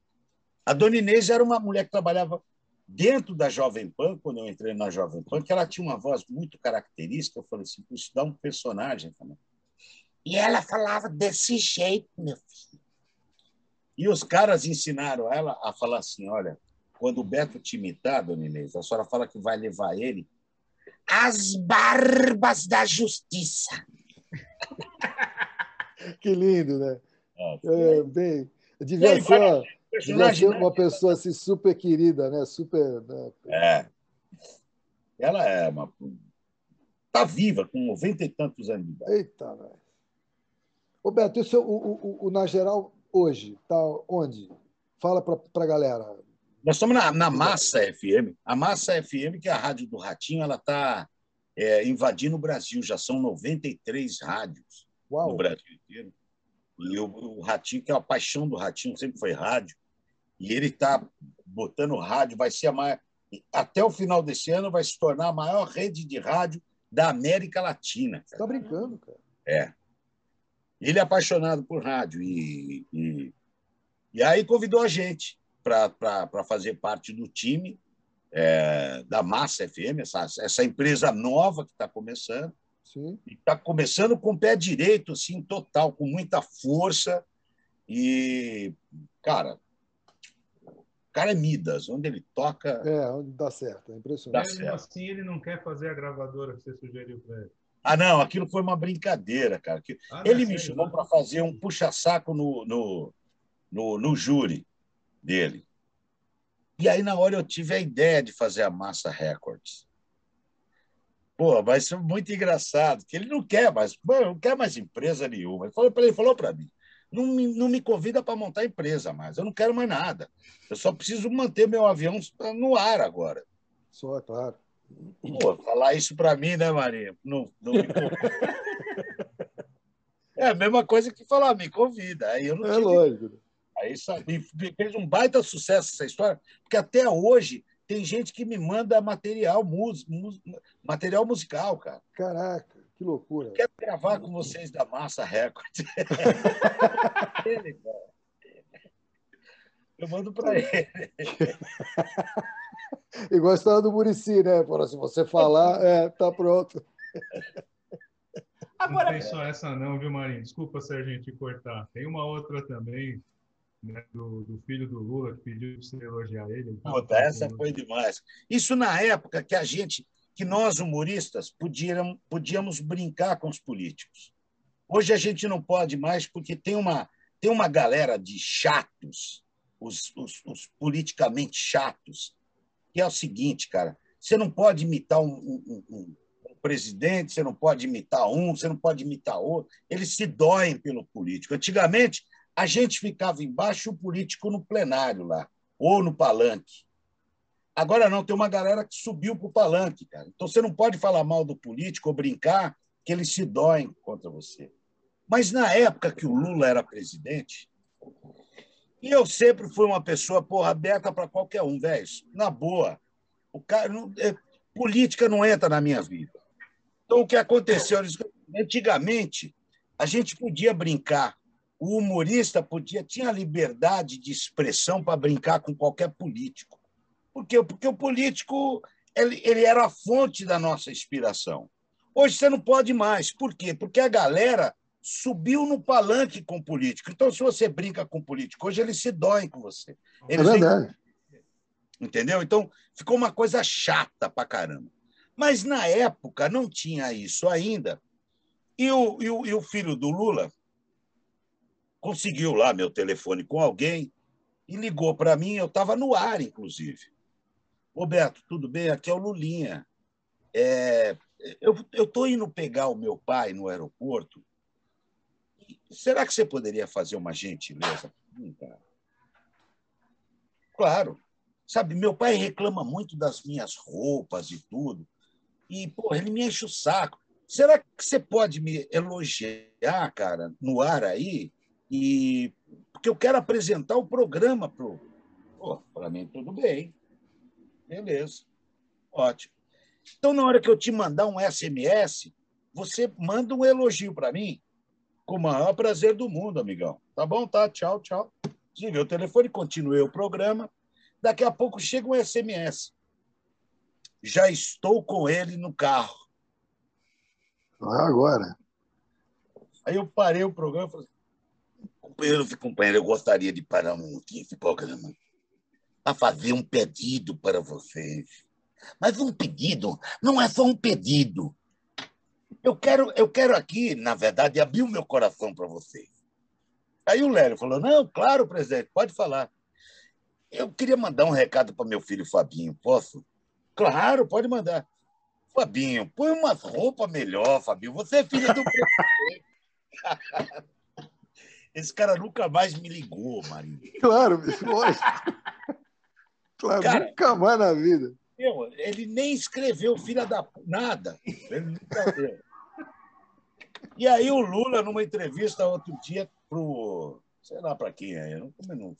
A Dona Inês era uma mulher que trabalhava dentro da Jovem Pan, quando eu entrei na Jovem Pan, que ela tinha uma voz muito característica, eu falei assim, isso dá um personagem também. E ela falava desse jeito, meu filho. E os caras ensinaram ela a falar assim, olha, quando o Beto te imitar, dona Inês, a senhora fala que vai levar ele às barbas da justiça. [laughs] [laughs] que lindo, né? Ah, é, bem, devia ser, personagem. Né? uma pessoa assim, super querida, né? Super. Né? É. Ela é uma. Está viva, com 90 e tantos anos de idade. Eita, velho. Roberto, isso, o, o, o, Na Geral, hoje, está onde? Fala para a galera. Nós estamos na, na, Massa FM. A Massa FM, que é a rádio do Ratinho, ela está é, invadindo o Brasil. Já são 93 rádios Uau. no Brasil inteiro. E o, o Ratinho, que é a paixão do Ratinho, sempre foi rádio. E ele está botando rádio, vai ser a maior. Até o final desse ano, vai se tornar a maior rede de rádio da América Latina. Você está brincando, cara. É. Ele é apaixonado por rádio e, e, e aí convidou a gente para fazer parte do time é, da Massa FM, essa, essa empresa nova que está começando. Sim. Está começando com o pé direito, assim, total, com muita força. E, cara, o cara é Midas, onde ele toca. É, onde dá certo, é impressionante. Mesmo certo. assim, ele não quer fazer a gravadora que você sugeriu para ele. Ah, não, aquilo foi uma brincadeira, cara. Ah, Ele me sério, chamou né? para fazer um puxa-saco no, no, no, no júri dele. E aí, na hora, eu tive a ideia de fazer a Massa Records. Pô, vai ser muito engraçado, que ele não quer mais, não quer mais empresa nenhuma. Ele falou para ele falou para mim, não me, não me convida para montar empresa mais, eu não quero mais nada. Eu só preciso manter meu avião no ar agora. Só, claro. Pô, falar isso para mim, né, Maria? Não, não me. [laughs] É a mesma coisa que falar, me convida. Aí eu não É tive lógico. Aí sabe, fez um baita sucesso essa história, porque até hoje tem gente que me manda material, mus, mus- material musical, cara. Caraca, que loucura. Quero gravar com vocês da Massa Record. Ele, [laughs] cara. Eu mando para ele. Igual a história do Murici, né? Fala, se você falar, é, tá pronto. Não Agora, tem só essa não, viu, Marinho? Desculpa, Serginho, te cortar. Tem uma outra também, né, do, do filho do Lula, que pediu para você elogiar ele. Puta, essa foi demais. Isso na época que a gente, que nós humoristas podíamos, podíamos brincar com os políticos. Hoje a gente não pode mais porque tem uma, tem uma galera de chatos, os, os, os politicamente chatos, que é o seguinte, cara, você não pode imitar um, um- um- um presidente, você não pode imitar um, você não pode imitar outro. Eles se doem pelo político. Antigamente, a gente ficava embaixo o político no plenário lá, ou no palanque. Agora não, tem uma galera que subiu para o palanque, cara. Então você não pode falar mal do político ou brincar que eles se doem contra você. Mas na época que o Lula era presidente, e eu sempre fui uma pessoa porra, aberta para qualquer um, velho. Na boa. O cara não, é, política não entra na minha vida. Então o que aconteceu? Antigamente, a gente podia brincar. O humorista podia tinha liberdade de expressão para brincar com qualquer político. Por quê? Porque o político ele, ele era a fonte da nossa inspiração. Hoje você não pode mais. Por quê? Porque a galera subiu no palanque com o político. Então, se você brinca com o político, hoje eles se doem com você. É Eles vêm- verdade. entendeu? Então, ficou uma coisa chata pra caramba. Mas, na época, não tinha isso ainda. E o, e o, e o filho do Lula conseguiu lá meu telefone com alguém e ligou para mim. Eu estava no ar, inclusive. Roberto, tudo bem? Aqui é o Lulinha. É, eu estou indo pegar o meu pai no aeroporto. Será que você poderia fazer uma gentileza? Claro. Sabe, meu pai reclama muito das minhas roupas e tudo. E, pô, ele me enche o saco. Será que você pode me elogiar, cara, no ar aí? E porque eu quero apresentar o programa pro. Pô, para mim tudo bem. Beleza. Ótimo. Então, na hora que eu te mandar um SMS, você manda um elogio para mim, com o maior prazer do mundo, amigão. Tá bom? Tá. Tchau, tchau. Desliguei o telefone, continuei o programa. Daqui a pouco chega um SMS. Já estou com ele no carro. Agora. Aí eu parei o programa e falei: companheiro, companheiro, eu gostaria de parar um minutinho esse programa a fazer um pedido para vocês. Mas um pedido não é só um pedido. Eu quero, eu quero aqui, na verdade, abrir o meu coração para vocês. Aí o Lélio falou: Não, claro, presidente, pode falar. Eu queria mandar um recado para meu filho Fabinho, posso? Claro, pode mandar. Fabinho, põe umas roupas melhor, Fabinho. Você é filho do [laughs] presidente. [laughs] Esse cara nunca mais me ligou, Marinho. Claro, bicho, lógico. [laughs] Claro, Cara- nunca mais na vida. Meu, ele nem escreveu filha da nada. Ele nunca deu. E aí o Lula, numa entrevista outro dia pro. sei lá para quem é, eu não, não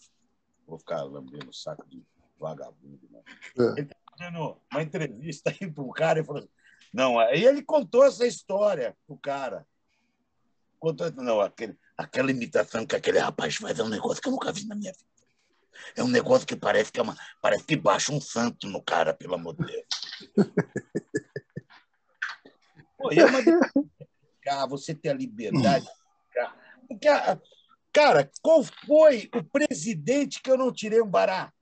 vou ficar lambendo o saco de vagabundo. Não. É. Ele tá fazendo uma entrevista aí pro cara e falou assim, não, aí ele contou essa história pro cara. Contou, não, aquele, aquela imitação que aquele rapaz faz é um negócio que eu nunca vi na minha vida. É um negócio que parece que é uma, parece que baixa um santo no cara, pelo amor de Deus. [laughs] Pô, é uma você ter a liberdade. Porque, cara, qual foi o presidente que eu não tirei um barato?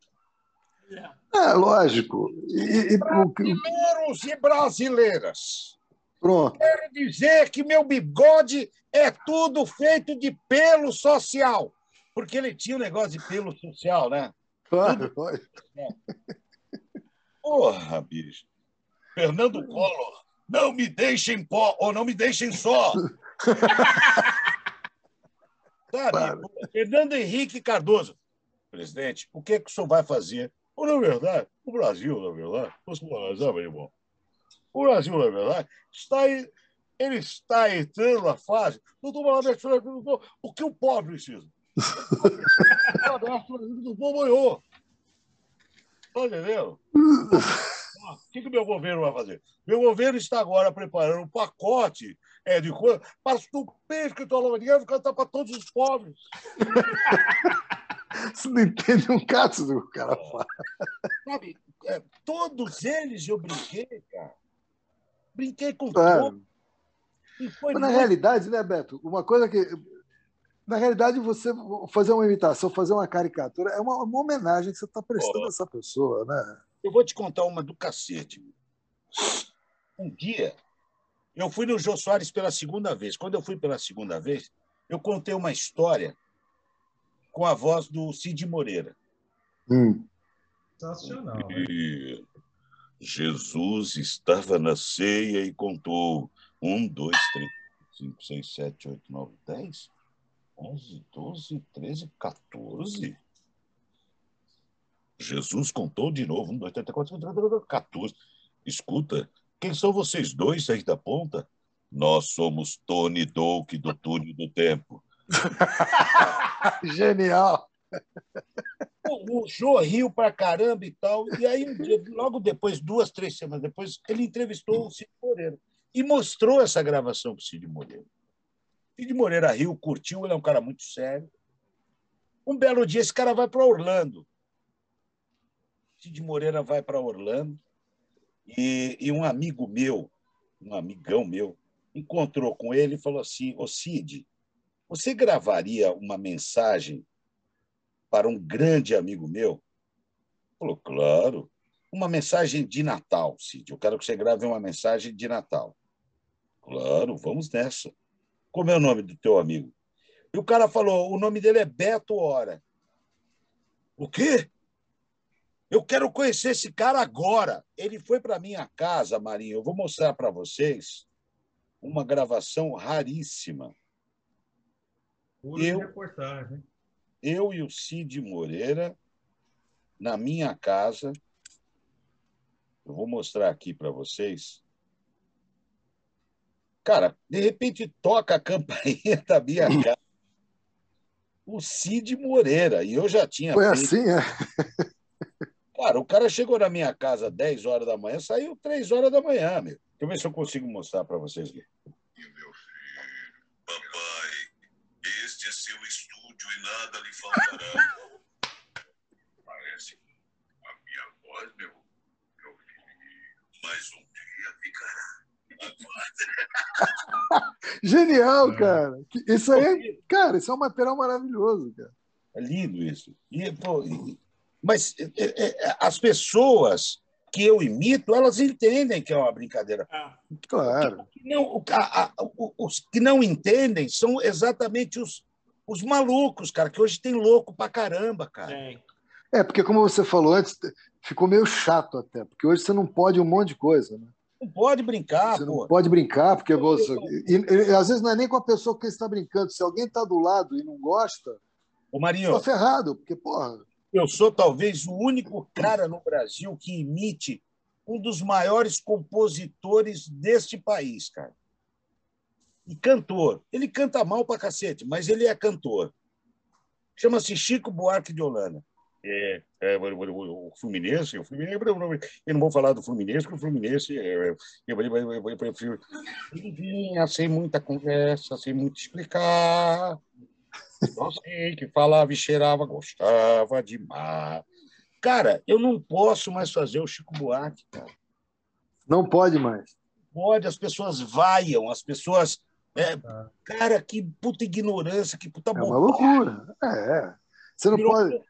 É, lógico. E, e, Brasileiros e brasileiras. Pronto. Quero dizer que meu bigode é tudo feito de pelo social. Porque ele tinha um negócio de pelo social, né? Claro, tudo... Porra, bicho. Fernando Collor, não me deixem pó, ou não me deixem só. [laughs] Sabe? Claro. Fernando Henrique Cardoso. Presidente, o que, é que o senhor vai fazer? Ou, na verdade, o Brasil, na verdade, você sabe, irmão, o Brasil, na verdade, está em, ele está entrando na fase do o que o pobre precisa. [laughs] o povo ganhou. Está entendendo? O que, que o meu governo vai fazer? Meu governo está agora preparando um pacote é, de coisa para estupendo que estou ninguém vai cantar para todos os pobres. [laughs] Você não entende um caso do que o cara fala. Sabe, é, todos eles eu brinquei, cara. Brinquei com claro. Mas, na realidade, né, Beto? Uma coisa que. Na realidade, você fazer uma imitação, fazer uma caricatura, é uma, uma homenagem que você está prestando oh. a essa pessoa, né? Eu vou te contar uma do cacete. Um dia, eu fui no Jô Soares pela segunda vez. Quando eu fui pela segunda vez, eu contei uma história com a voz do Cid Moreira. Hum. Sensacional. E Jesus estava na ceia e contou um, dois, três, cinco, seis, sete, oito, nove, dez, onze, doze, treze, quatorze. Jesus contou de novo. Um, dois, três, quatro, cinco, quatorze. Escuta, quem são vocês dois aí da ponta? Nós somos Tony Doak do Túnel do Tempo. [laughs] Genial! O, o Jô riu pra caramba e tal. E aí, um dia, logo depois, duas, três semanas depois, ele entrevistou o Cid Moreira e mostrou essa gravação para o Cid Moreira. Cid Moreira riu, curtiu, ele é um cara muito sério. Um belo dia, esse cara vai para Orlando. Cid Moreira vai para Orlando e, e, um amigo meu, um amigão meu, encontrou com ele e falou assim: Ô Cid, você gravaria uma mensagem para um grande amigo meu? Falou, claro. Uma mensagem de Natal, Cid. Eu quero que você grave uma mensagem de Natal. Claro, vamos nessa. Como é o nome do teu amigo? E o cara falou: o nome dele é Beto Hora. O quê? Eu quero conhecer esse cara agora. Ele foi para minha casa, Marinho. Eu vou mostrar para vocês uma gravação raríssima eu, reportagem. Eu e o Cid Moreira, na minha casa, eu vou mostrar aqui para vocês. Cara, de repente toca a [laughs] campainha da minha casa. O Cid Moreira, e eu já tinha. Foi feito... assim, é? Cara, o cara chegou na minha casa às 10 horas da manhã, saiu 3 horas da manhã, meu. Deixa eu ver se eu consigo mostrar para vocês aqui. Meu filho, papai este é seu e nada lhe faltará. Parece a minha voz, meu, meu filho. Mais um dia ficará. [laughs] Genial, é. cara. Isso aí, é, cara, isso é um material maravilhoso, cara. É lindo isso. E, pô, mas é, é, as pessoas que eu imito, elas entendem que é uma brincadeira. Ah, claro. Não, a, a, os que não entendem são exatamente os, os malucos, cara, que hoje tem louco pra caramba, cara. É, porque como você falou antes, ficou meio chato até, porque hoje você não pode um monte de coisa, né? Não pode brincar, Você pô. não pode brincar, porque você. E, e, às vezes não é nem com a pessoa que está brincando. Se alguém está do lado e não gosta, Ô, Marinho, tá ferrado, porque, porra. Eu sou talvez o único cara no Brasil que imite um dos maiores compositores deste país, cara e cantor. Ele canta mal pra cacete, mas ele é cantor. Chama-se Chico Buarque de Holanda. É, é o, Fluminense, o Fluminense, eu não vou falar do Fluminense, porque o Fluminense é, eu, eu, eu, eu prefiro. Vinha sem muita conversa, sem muito explicar. Só sei que falava e cheirava, gostava demais. Cara, eu não posso mais fazer o Chico Buarque, cara. Não pode mais. pode, as pessoas vaiam, as pessoas. É, Tá. cara, que puta ignorância, que puta É uma bobagem. loucura. É. Você não Virou pode.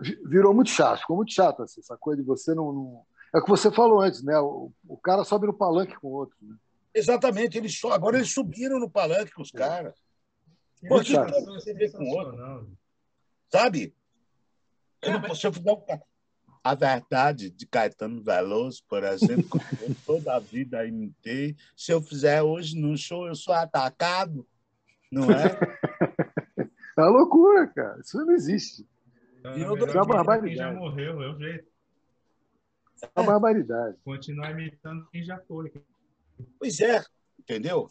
Vi- Virou muito chato, ficou muito chato assim, essa coisa de você não. não- É o que você falou antes, né? O, o cara sobe no palanque com o outro. Né? Exatamente, eles só, agora eles subiram no palanque com os caras, Que Pô, que você vê com o outro? sabe? Eu É, não posso fizer um ca- A verdade de Caetano Veloso, por exemplo, que eu toda a vida imitei, se eu fizer hoje no show, eu sou atacado, não é? [laughs] É uma loucura, cara. Isso não existe. É Virou melhor uma barbaridade. Quem já morreu, é o jeito. É uma barbaridade. Continuar imitando quem já foi. Pois é, entendeu?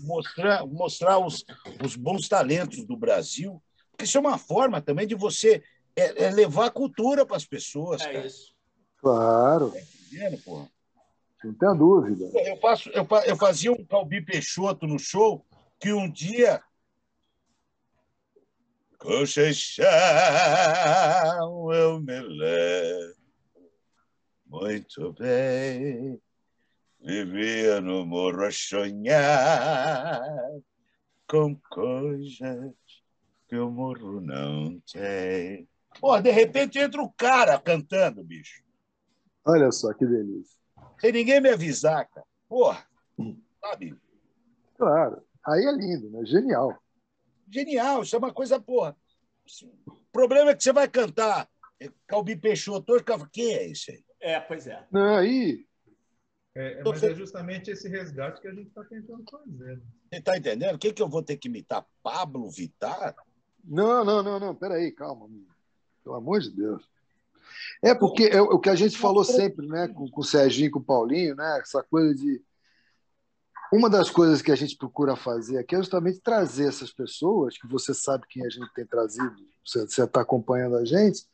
Mostrar, mostrar os, os bons talentos do Brasil, porque isso é uma forma também de você é, é levar a cultura para as pessoas, É cara. isso. Claro, Entendendo, porra? não tenha dúvida. Eu, faço, eu, eu fazia um Calbi Peixoto no show que um dia. Conceição, eu me lembro muito bem. Vivia no morro a sonhar com coisas que o morro não tem. Pô, de repente entra o cara cantando, bicho. Olha só que delícia. Sem ninguém me avisar, cara. Porra, sabe? Claro. Aí é lindo, né? Genial. Genial, isso é uma coisa, porra. O problema é que você vai cantar é, Calbi Peixoto, hoje, quem é esse aí? É, pois é. Não, aí. É, mas é justamente esse resgate que a gente está tentando fazer. né? Você tá entendendo? Quem que eu vou ter que imitar? Pablo Vittar? Não, não, não, não. Peraí, calma. Pelo amor de Deus. É porque é o que a gente falou sempre, né? Com, com o Serginho, com o Paulinho, né? Essa coisa de. Uma das coisas que a gente procura fazer aqui é justamente trazer essas pessoas, que você sabe quem a gente tem trazido, você está acompanhando a gente,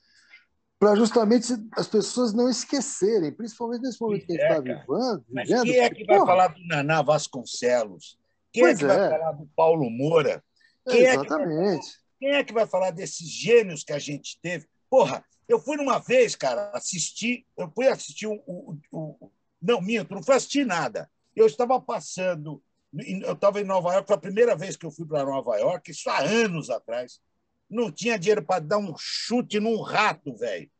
para justamente as pessoas não esquecerem, principalmente nesse momento que a gente É, está cara. vivendo. Mas vivendo, quem é que vai porra, falar do Naná Vasconcelos? Quem Pois é que vai é. falar do Paulo Moura? Quem é vai Exatamente. Quem é que vai falar desses gênios que a gente teve? Porra, eu fui numa vez, cara, assistir. Eu fui assistir o. o, o não, minto, não fui assistir nada. Eu estava passando. Eu estava em Nova York, foi a primeira vez que eu fui para Nova York, isso há anos atrás. Não tinha dinheiro para dar um chute num rato, velho.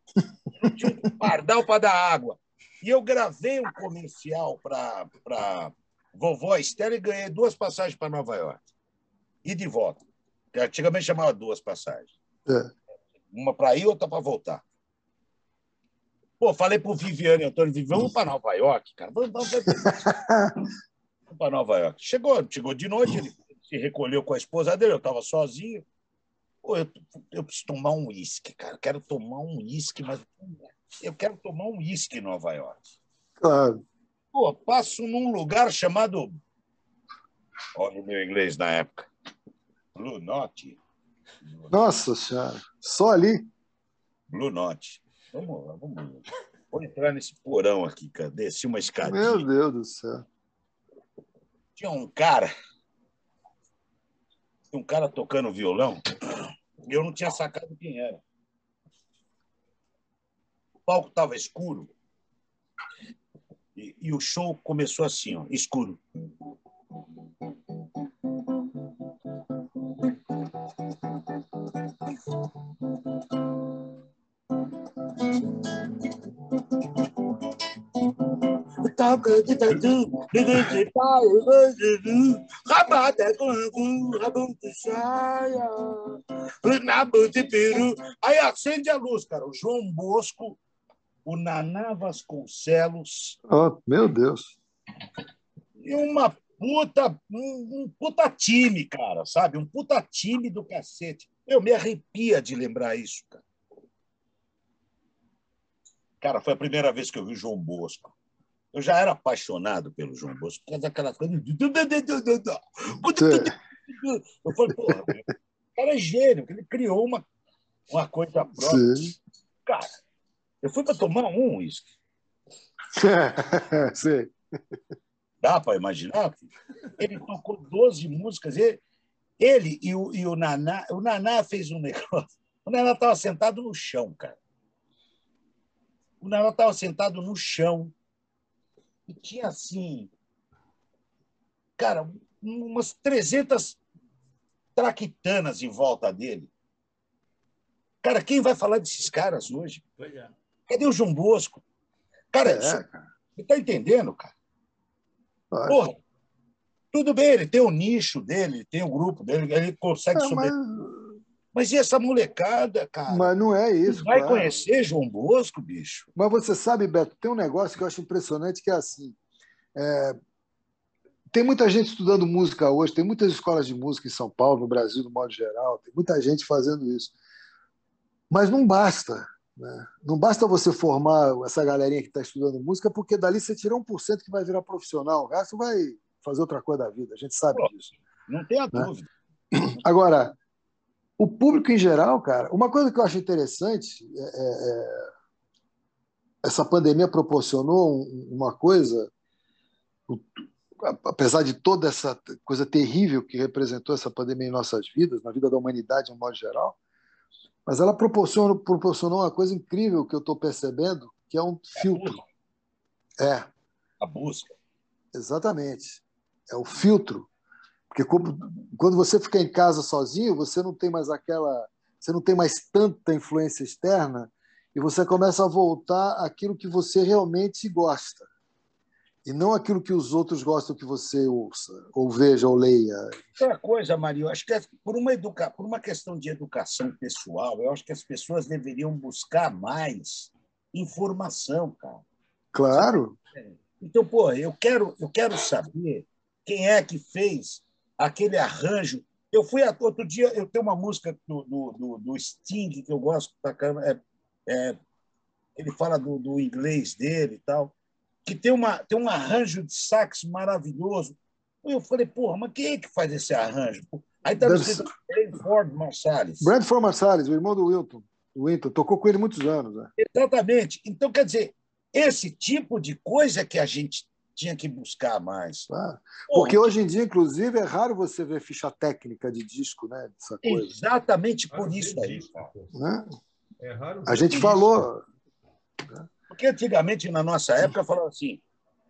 Não tinha um pardal para dar água. E eu gravei um comercial para Vovó Estela e ganhei duas passagens para Nova York. E de volta. Que antigamente chamava duas passagens. É. Uma para ir, outra para voltar. Pô, falei pro Viviane Antônio, Viviane, vamos para Nova York, cara. Vamos, vamos, vamos [laughs] para Nova York. Chegou, chegou de noite, ele se recolheu com a esposa dele, eu estava sozinho. Pô, eu, eu preciso tomar um uísque, cara. Quero tomar um uísque, mas eu quero tomar um uísque em Nova York. Claro. Pô, passo num lugar chamado. Olha o meu inglês na época. Blue Note. Nossa Senhora. Só ali. Blue Note. Vamos lá, vamos lá. Vou entrar nesse porão aqui, cara. Desci uma escadinha. Meu Deus do céu. Tinha um cara. tinha Um cara tocando violão. E eu não tinha sacado quem era. O palco estava escuro. E, e o show começou assim, ó, escuro. De. Aí acende a luz, cara. O João Bosco, o Naná Vasconcelos Oh, meu Deus. e uma puta, um, um puta time, cara, sabe? Um puta time do cacete. Eu me arrepia de lembrar isso, cara. Cara, foi a primeira vez que eu vi João Bosco. Eu já era apaixonado pelo João Bosco, por causa daquela coisa. Eu falei, porra, o cara é gênio, ele criou uma, uma coisa própria. Sim. Cara, eu fui para tomar um uísque. [laughs] Sim. Dá para imaginar? Ele tocou 12 músicas. Ele, ele e, o, e o Naná. O Naná fez um negócio. O Naná estava sentado no chão, cara. O Naná estava sentado no chão. E tinha assim. cara, umas 300 traquitanas em volta dele. Cara, quem vai falar desses caras hoje? Pois é. Cadê o João Bosco? Cara, É, cara. você tá entendendo, cara? Porra, tudo bem, ele tem o nicho dele, ele tem o grupo dele, ele consegue É, sobreviver. mas, Mas e essa molecada, cara? mas não é isso. vai claro. conhecer João Bosco, bicho? Mas você sabe, Beto, tem um negócio que eu acho impressionante que é assim. é, tem muita gente estudando música hoje, tem muitas escolas de música em São Paulo, no Brasil, no modo geral, tem muita gente fazendo isso. Mas não basta. Né? Não basta você formar essa galerinha que está estudando música, porque dali você tira 1% que vai virar profissional, o resto vai fazer outra coisa da vida, a gente sabe disso. Não tenha Né? dúvida. Agora, o público em geral, cara, uma coisa que eu acho interessante, é, é, é, essa pandemia proporcionou um- uma coisa, a- apesar de toda essa coisa terrível que representou essa pandemia em nossas vidas, na vida da humanidade de um modo geral, mas ela proporcionou, proporcionou uma coisa incrível que eu estou percebendo, que é um filtro. É, A busca. Exatamente. É o filtro. Porque quando você fica em casa sozinho, você não tem mais aquela. Você não tem mais tanta influência externa e você começa a voltar àquilo que você realmente gosta. E não aquilo que os outros gostam que você ouça, ou veja, ou leia. Outra coisa, Maria, eu acho que é por uma, educa... por uma questão de educação pessoal, eu acho que as pessoas deveriam buscar mais informação, cara. Claro, Então, pô, eu quero, eu quero saber quem é que fez aquele arranjo. Eu fui a- outro dia, eu tenho uma música do, do, do, Sting que eu gosto pra caramba. É, é, ele fala do, do inglês dele e tal, que tem, uma, tem um arranjo de sax maravilhoso. Eu falei, porra, mas quem é que faz esse arranjo? Aí Deve escrito Ford Marsalis. Bradford Marsalis, o irmão do Wilton. O Winton, tocou com ele muitos anos. Né? Exatamente. Então, quer dizer, esse tipo de coisa que a gente tinha que buscar mais. Claro. Pô, Porque hoje em dia, inclusive, é raro você ver ficha técnica de disco, né? Dessa coisa. Exatamente por Raro isso aí. Né? É raro A ver gente falou, Porque antigamente, na nossa época, falava assim: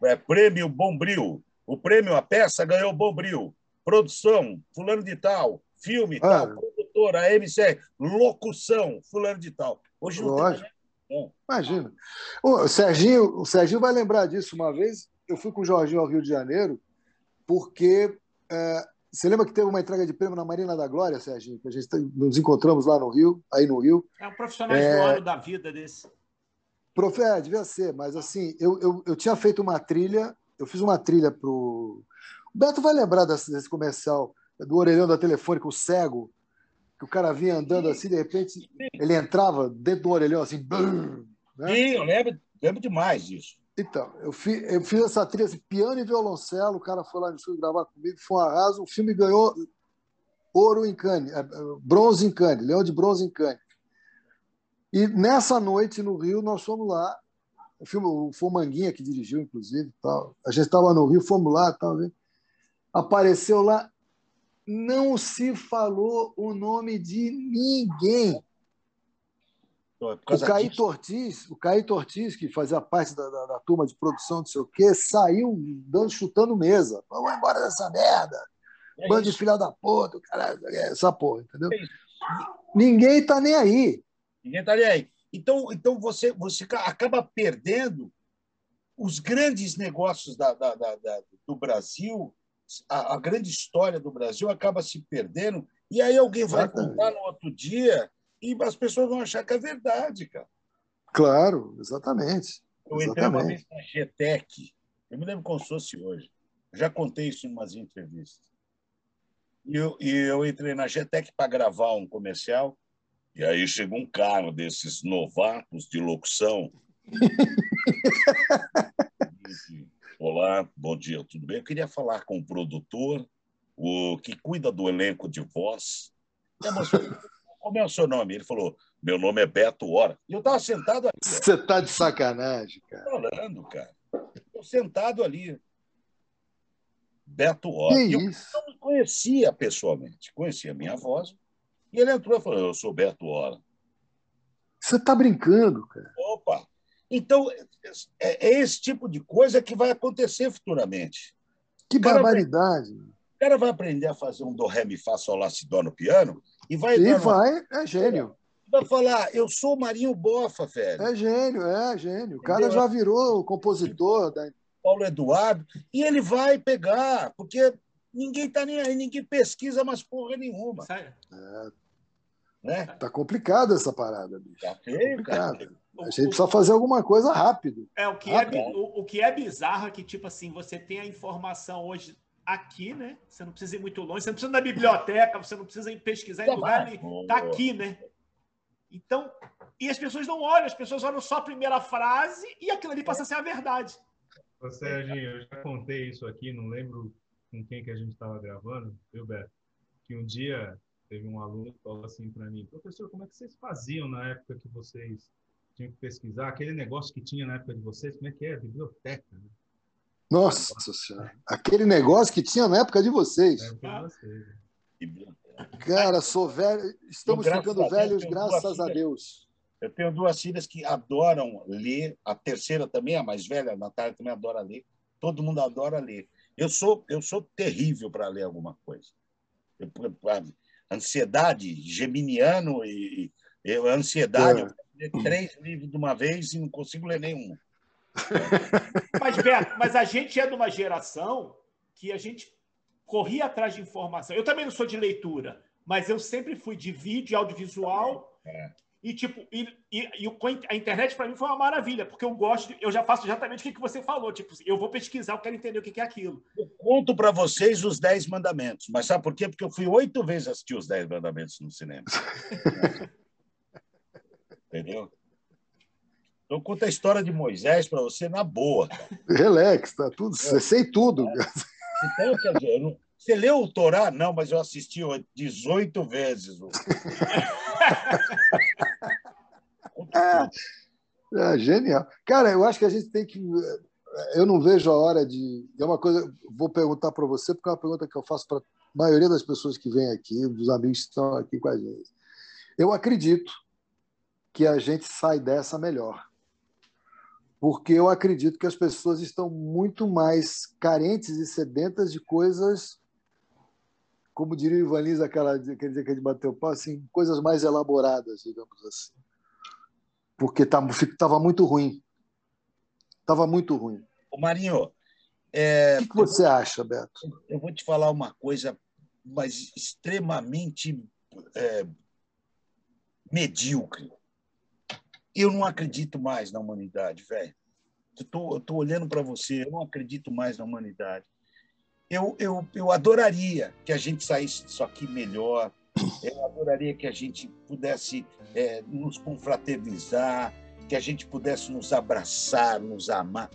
é, prêmio Bombril. O prêmio, a peça ganhou Bombril. Produção, fulano de tal. Filme, Ah. tal. Produtora, MC, locução, fulano de tal. Hoje não Lógico. tem mais. Imagina. O Serginho, o Serginho vai lembrar disso uma vez. Eu fui com o Jorginho ao Rio de Janeiro, porque é, você lembra que teve uma entrega de prêmio na Marina da Glória, Serginho? Que a gente nos encontramos lá no Rio, aí no Rio. É um profissional É. do ano da vida desse. Profe, é, devia ser, mas assim, eu, eu, eu tinha feito uma trilha, eu fiz uma trilha pro. O Beto vai lembrar desse, desse comercial do orelhão da telefônica, o cego, que o cara vinha andando assim, de repente ele entrava dentro do orelhão assim. brum, né? Sim, eu lembro, lembro demais disso. Então, eu fiz, eu fiz essa trilha, assim, piano e violoncelo, o cara foi lá no estúdio gravar comigo, foi um arraso, o filme ganhou ouro em Cannes, é, é, bronze em Cannes, leão de bronze em Cannes. E nessa noite no Rio, nós fomos lá, o filme, o que dirigiu, inclusive, tal. a gente estava no Rio, fomos lá, tal, né? apareceu lá, não se falou o nome de ninguém. O disso. Ortiz, o Caíto Ortiz, que fazia parte da, da- da turma de produção, não sei o quê, saiu dando, chutando mesa. Vamos embora dessa merda. É Bando de isso. filha da puta, caralho, essa porra, entendeu? É. Ninguém tá nem aí. Ninguém está aí. Então, então você, você ca- acaba perdendo os grandes negócios da, da- da- da- do Brasil, a, a grande história do Brasil acaba se perdendo, e aí alguém vai Exatamente. contar no outro dia e as pessoas vão achar que é verdade, cara. Claro, exatamente. Eu entrei uma vez na GTEC, eu me lembro como se fosse hoje. Já contei isso em umas entrevistas. E eu, e eu entrei na GTEC para gravar um comercial, e aí chegou um cara desses novatos de locução. Disse, [laughs] Olá, bom dia, tudo bem? Eu queria falar com o produtor, o que cuida do elenco de voz. E, moça, Como é o seu nome? Ele falou: Meu nome é Beto Hora. E eu estava sentado ali. Você tá de sacanagem, cara. falando, cara. Eu sentado ali. Beto Hora. Que eu isso? não conhecia pessoalmente, conhecia a minha voz. E ele entrou e falou: Eu sou Beto Hora. Você tá brincando, cara. Opa! Então, é, é esse tipo de coisa que vai acontecer futuramente. Que vai- barbaridade. O cara vai aprender a fazer um do, ré, mi, fá, sol, lá, si, dó no piano e vai, E vai, é gênio. vai falar, eu sou o Marinho Bofa, velho. É gênio, é gênio. O cara Entendeu? já virou o compositor da Paulo Eduardo, e ele vai pegar, porque ninguém tá nem aí, ninguém pesquisa mais porra nenhuma, Sabe? né? Tá complicada essa parada, bicho. Tá feio, cara. Complicado. A gente precisa fazer alguma coisa rápido. É, o que, é, bi- o, o que é bizarro é que, tipo assim, você tem a informação hoje aqui, né? Você não precisa ir muito longe, você não precisa ir na biblioteca, você não precisa ir pesquisar em lugar nenhum. Tá aqui, né? Então, e as pessoas não olham, as pessoas olham só a primeira frase e aquilo ali passa a ser a verdade. Ô, Serginho, eu já contei isso aqui, não lembro com quem que a gente estava gravando, viu, Beto? Que um dia teve um aluno que falou assim para mim, professor, como é que vocês faziam na época que vocês tinham que pesquisar? Aquele negócio que tinha na época de vocês, como é que é? Biblioteca, né? Nossa Senhora. Aquele negócio que tinha na época de vocês. Vocês. né? Cara, sou velho. Estamos Eu, ficando Deus, velhos, graças a. Deus. Eu tenho duas filhas que adoram ler, a terceira também, a mais velha, a Natália também adora ler. Todo mundo adora ler. Eu sou, eu sou terrível para ler alguma coisa. Eu, ansiedade, geminiano e, eu, ansiedade, É. eu ler três livros de uma vez e não consigo ler nenhum. Mas, Beto, mas a gente é de uma geração que a gente corria atrás de informação. Eu também não sou de leitura, mas eu sempre fui de vídeo, audiovisual. É. E, tipo, e, e, e a internet para mim foi uma maravilha, porque eu gosto, eu já faço exatamente o que, você falou. Tipo, eu vou pesquisar, eu quero entender o que, que é aquilo. Eu conto para vocês os Dez Mandamentos. Mas sabe por quê? Porque eu fui oito vezes assistir os Dez Mandamentos no cinema. [laughs] Entendeu? Eu conto a história de Moisés para você na boa. cara. Relax, tá tudo. É. Sei tudo. Então, quer dizer, eu não- você leu o Torá? Não, mas eu assisti ó, 18 vezes. tudo. [laughs] É, genial. Cara, eu acho que a gente tem que. Eu não vejo a hora de. É uma coisa. Vou perguntar para você, porque é uma pergunta que eu faço para a maioria das pessoas que vêm aqui, dos amigos que estão aqui com a gente. Eu acredito que a gente sai dessa melhor. Porque eu acredito que as pessoas estão muito mais carentes e sedentas de coisas, como diria o Ivan Lins, aquela, aquele dia que gente bateu o pau, assim, coisas mais elaboradas, digamos assim porque estava muito ruim. Estava muito ruim. Ô, Marinho, é, O que, que você acha, Beto? eu vou te falar uma coisa, mas extremamente é, medíocre. Eu não acredito mais na humanidade, velho. Eu tô, eu tô olhando para você, eu não acredito mais na humanidade. Eu, eu, eu adoraria que a gente saísse disso aqui melhor. Eu adoraria que a gente pudesse é, nos confraternizar, que a gente pudesse nos abraçar, nos amar.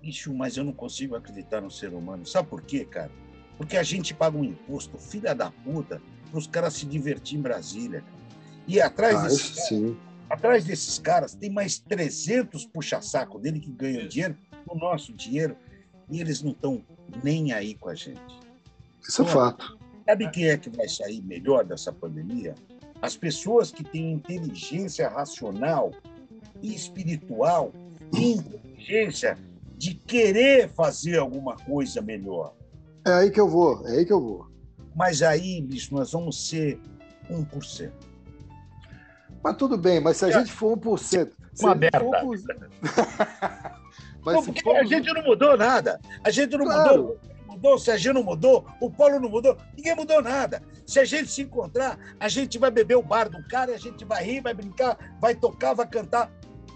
Bicho, mas eu não consigo acreditar no ser humano. Sabe por quê, cara? Porque a gente paga um imposto, filha da puta, para os caras se divertir em Brasília. cara. E atrás, Ah, desses, isso sim. Atrás desses caras tem mais 300 puxa-saco dele que ganham dinheiro, o nosso dinheiro, e eles não estão nem aí com a gente. Isso é fato. Sabe quem é que vai sair melhor dessa pandemia? As pessoas que têm inteligência racional e espiritual e inteligência de querer fazer alguma coisa melhor. É aí que eu vou. É aí que eu vou. Mas aí, bicho, nós vamos ser 1%. Mas tudo bem, mas se a gente for 1%. Se Uma a gente for merda. [laughs] 1%. mas Não, se porque for a gente não mudou nada. A gente não Claro. mudou. Mudou, o Serginho não mudou, o Paulo não mudou, ninguém mudou nada. Se a gente se encontrar, a gente vai beber o bar do cara, a gente vai rir, vai brincar, vai tocar, vai cantar.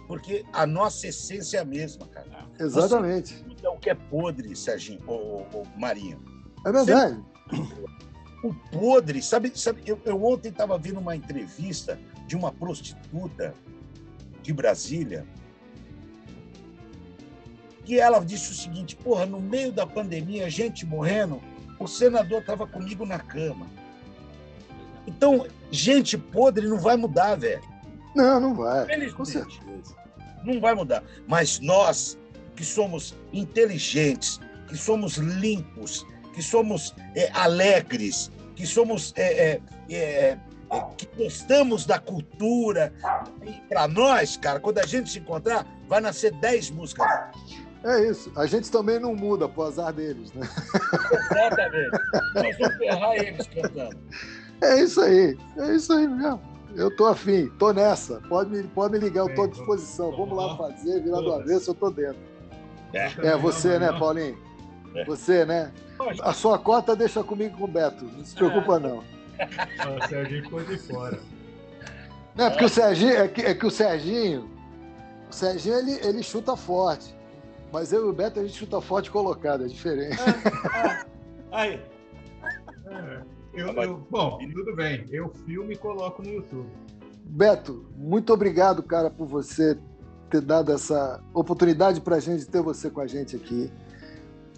Porque a nossa essência é a mesma, cara. Exatamente. Muda o que é podre, Serginho, o, Marinho. É verdade. O podre, sabe? sabe eu, eu ontem estava vendo uma entrevista de uma prostituta de Brasília que ela disse o seguinte: porra, no meio da pandemia, gente morrendo, o senador estava comigo na cama. Então, gente podre não vai mudar, velho. Não, não vai. Com certeza. Não vai mudar. Mas nós, que somos inteligentes, que somos limpos, que somos é, alegres, que somos. é, é, que gostamos da cultura. Para nós, cara, quando a gente se encontrar, vai nascer 10 músicas. É isso. A gente também não muda pro azar deles, né? Exatamente. Nós vamos ferrar eles cantando. É isso aí. É isso aí mesmo. Eu tô afim, tô nessa. Pode me, pode me ligar, eu tô à disposição. Vamos lá fazer, virar do avesso, eu tô dentro. É, você, né, Paulinho? Você, né? A sua cota deixa comigo com o Beto. Não se preocupa, não. O Serginho ficou de fora. Não, é porque o Serginho, é que, é que o Serginho, o Serginho ele, ele chuta forte. Mas eu e o Beto a gente chuta forte colocado, é diferente. É, é. Aí. É, eu, eu, bom, tudo bem. Eu filme e coloco no YouTube. Beto, muito obrigado, cara, por você ter dado essa oportunidade para a gente ter você com a gente aqui,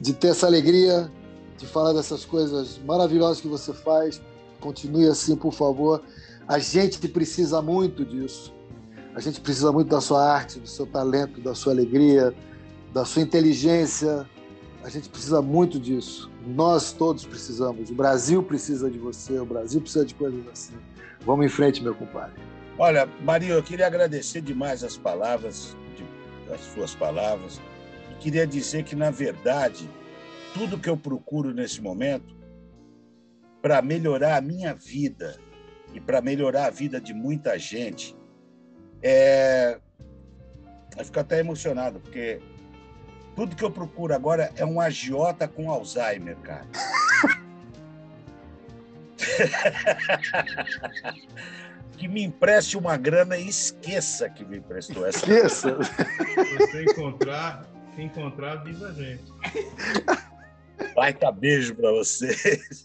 de ter essa alegria de falar dessas coisas maravilhosas que você faz. Continue assim, por favor. A gente precisa muito disso. A gente precisa muito da sua arte, do seu talento, da sua alegria, da sua inteligência. A gente precisa muito disso. Nós todos precisamos. O Brasil precisa de você, o Brasil precisa de coisas assim. Vamos em frente, meu compadre. Olha, Marinho, eu queria agradecer demais as palavras, as suas palavras. E queria dizer que, na verdade, tudo que eu procuro nesse momento para melhorar a minha vida e para melhorar a vida de muita gente é. Eu fico até emocionado, porque tudo que eu procuro agora é um agiota com Alzheimer, cara. [laughs] que me empreste uma grana e esqueça que me emprestou essa. Esqueça. Você encontrar, se encontrar, avisa a gente. [laughs] Baita beijo para vocês.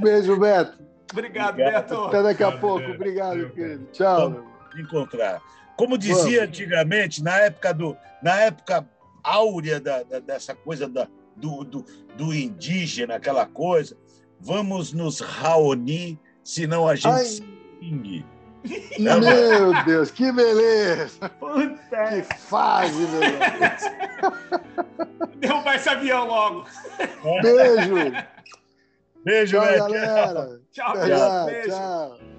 Beijo, Beto. Obrigado, Beto. Até daqui a pouco. Obrigado, querido. Tchau. Vamos encontrar. Como dizia Vamos. antigamente, na época do, na época áurea da, da, dessa coisa da, do, do, do, indígena, aquela coisa, vamos nos raoni, senão a gente Ai. se xingue. Meu Deus, que beleza! Puta. Que fase, meu Deus! Derrubar esse avião logo! Beijo! Beijo, Tchau, galera! Tchau, tchau. tchau.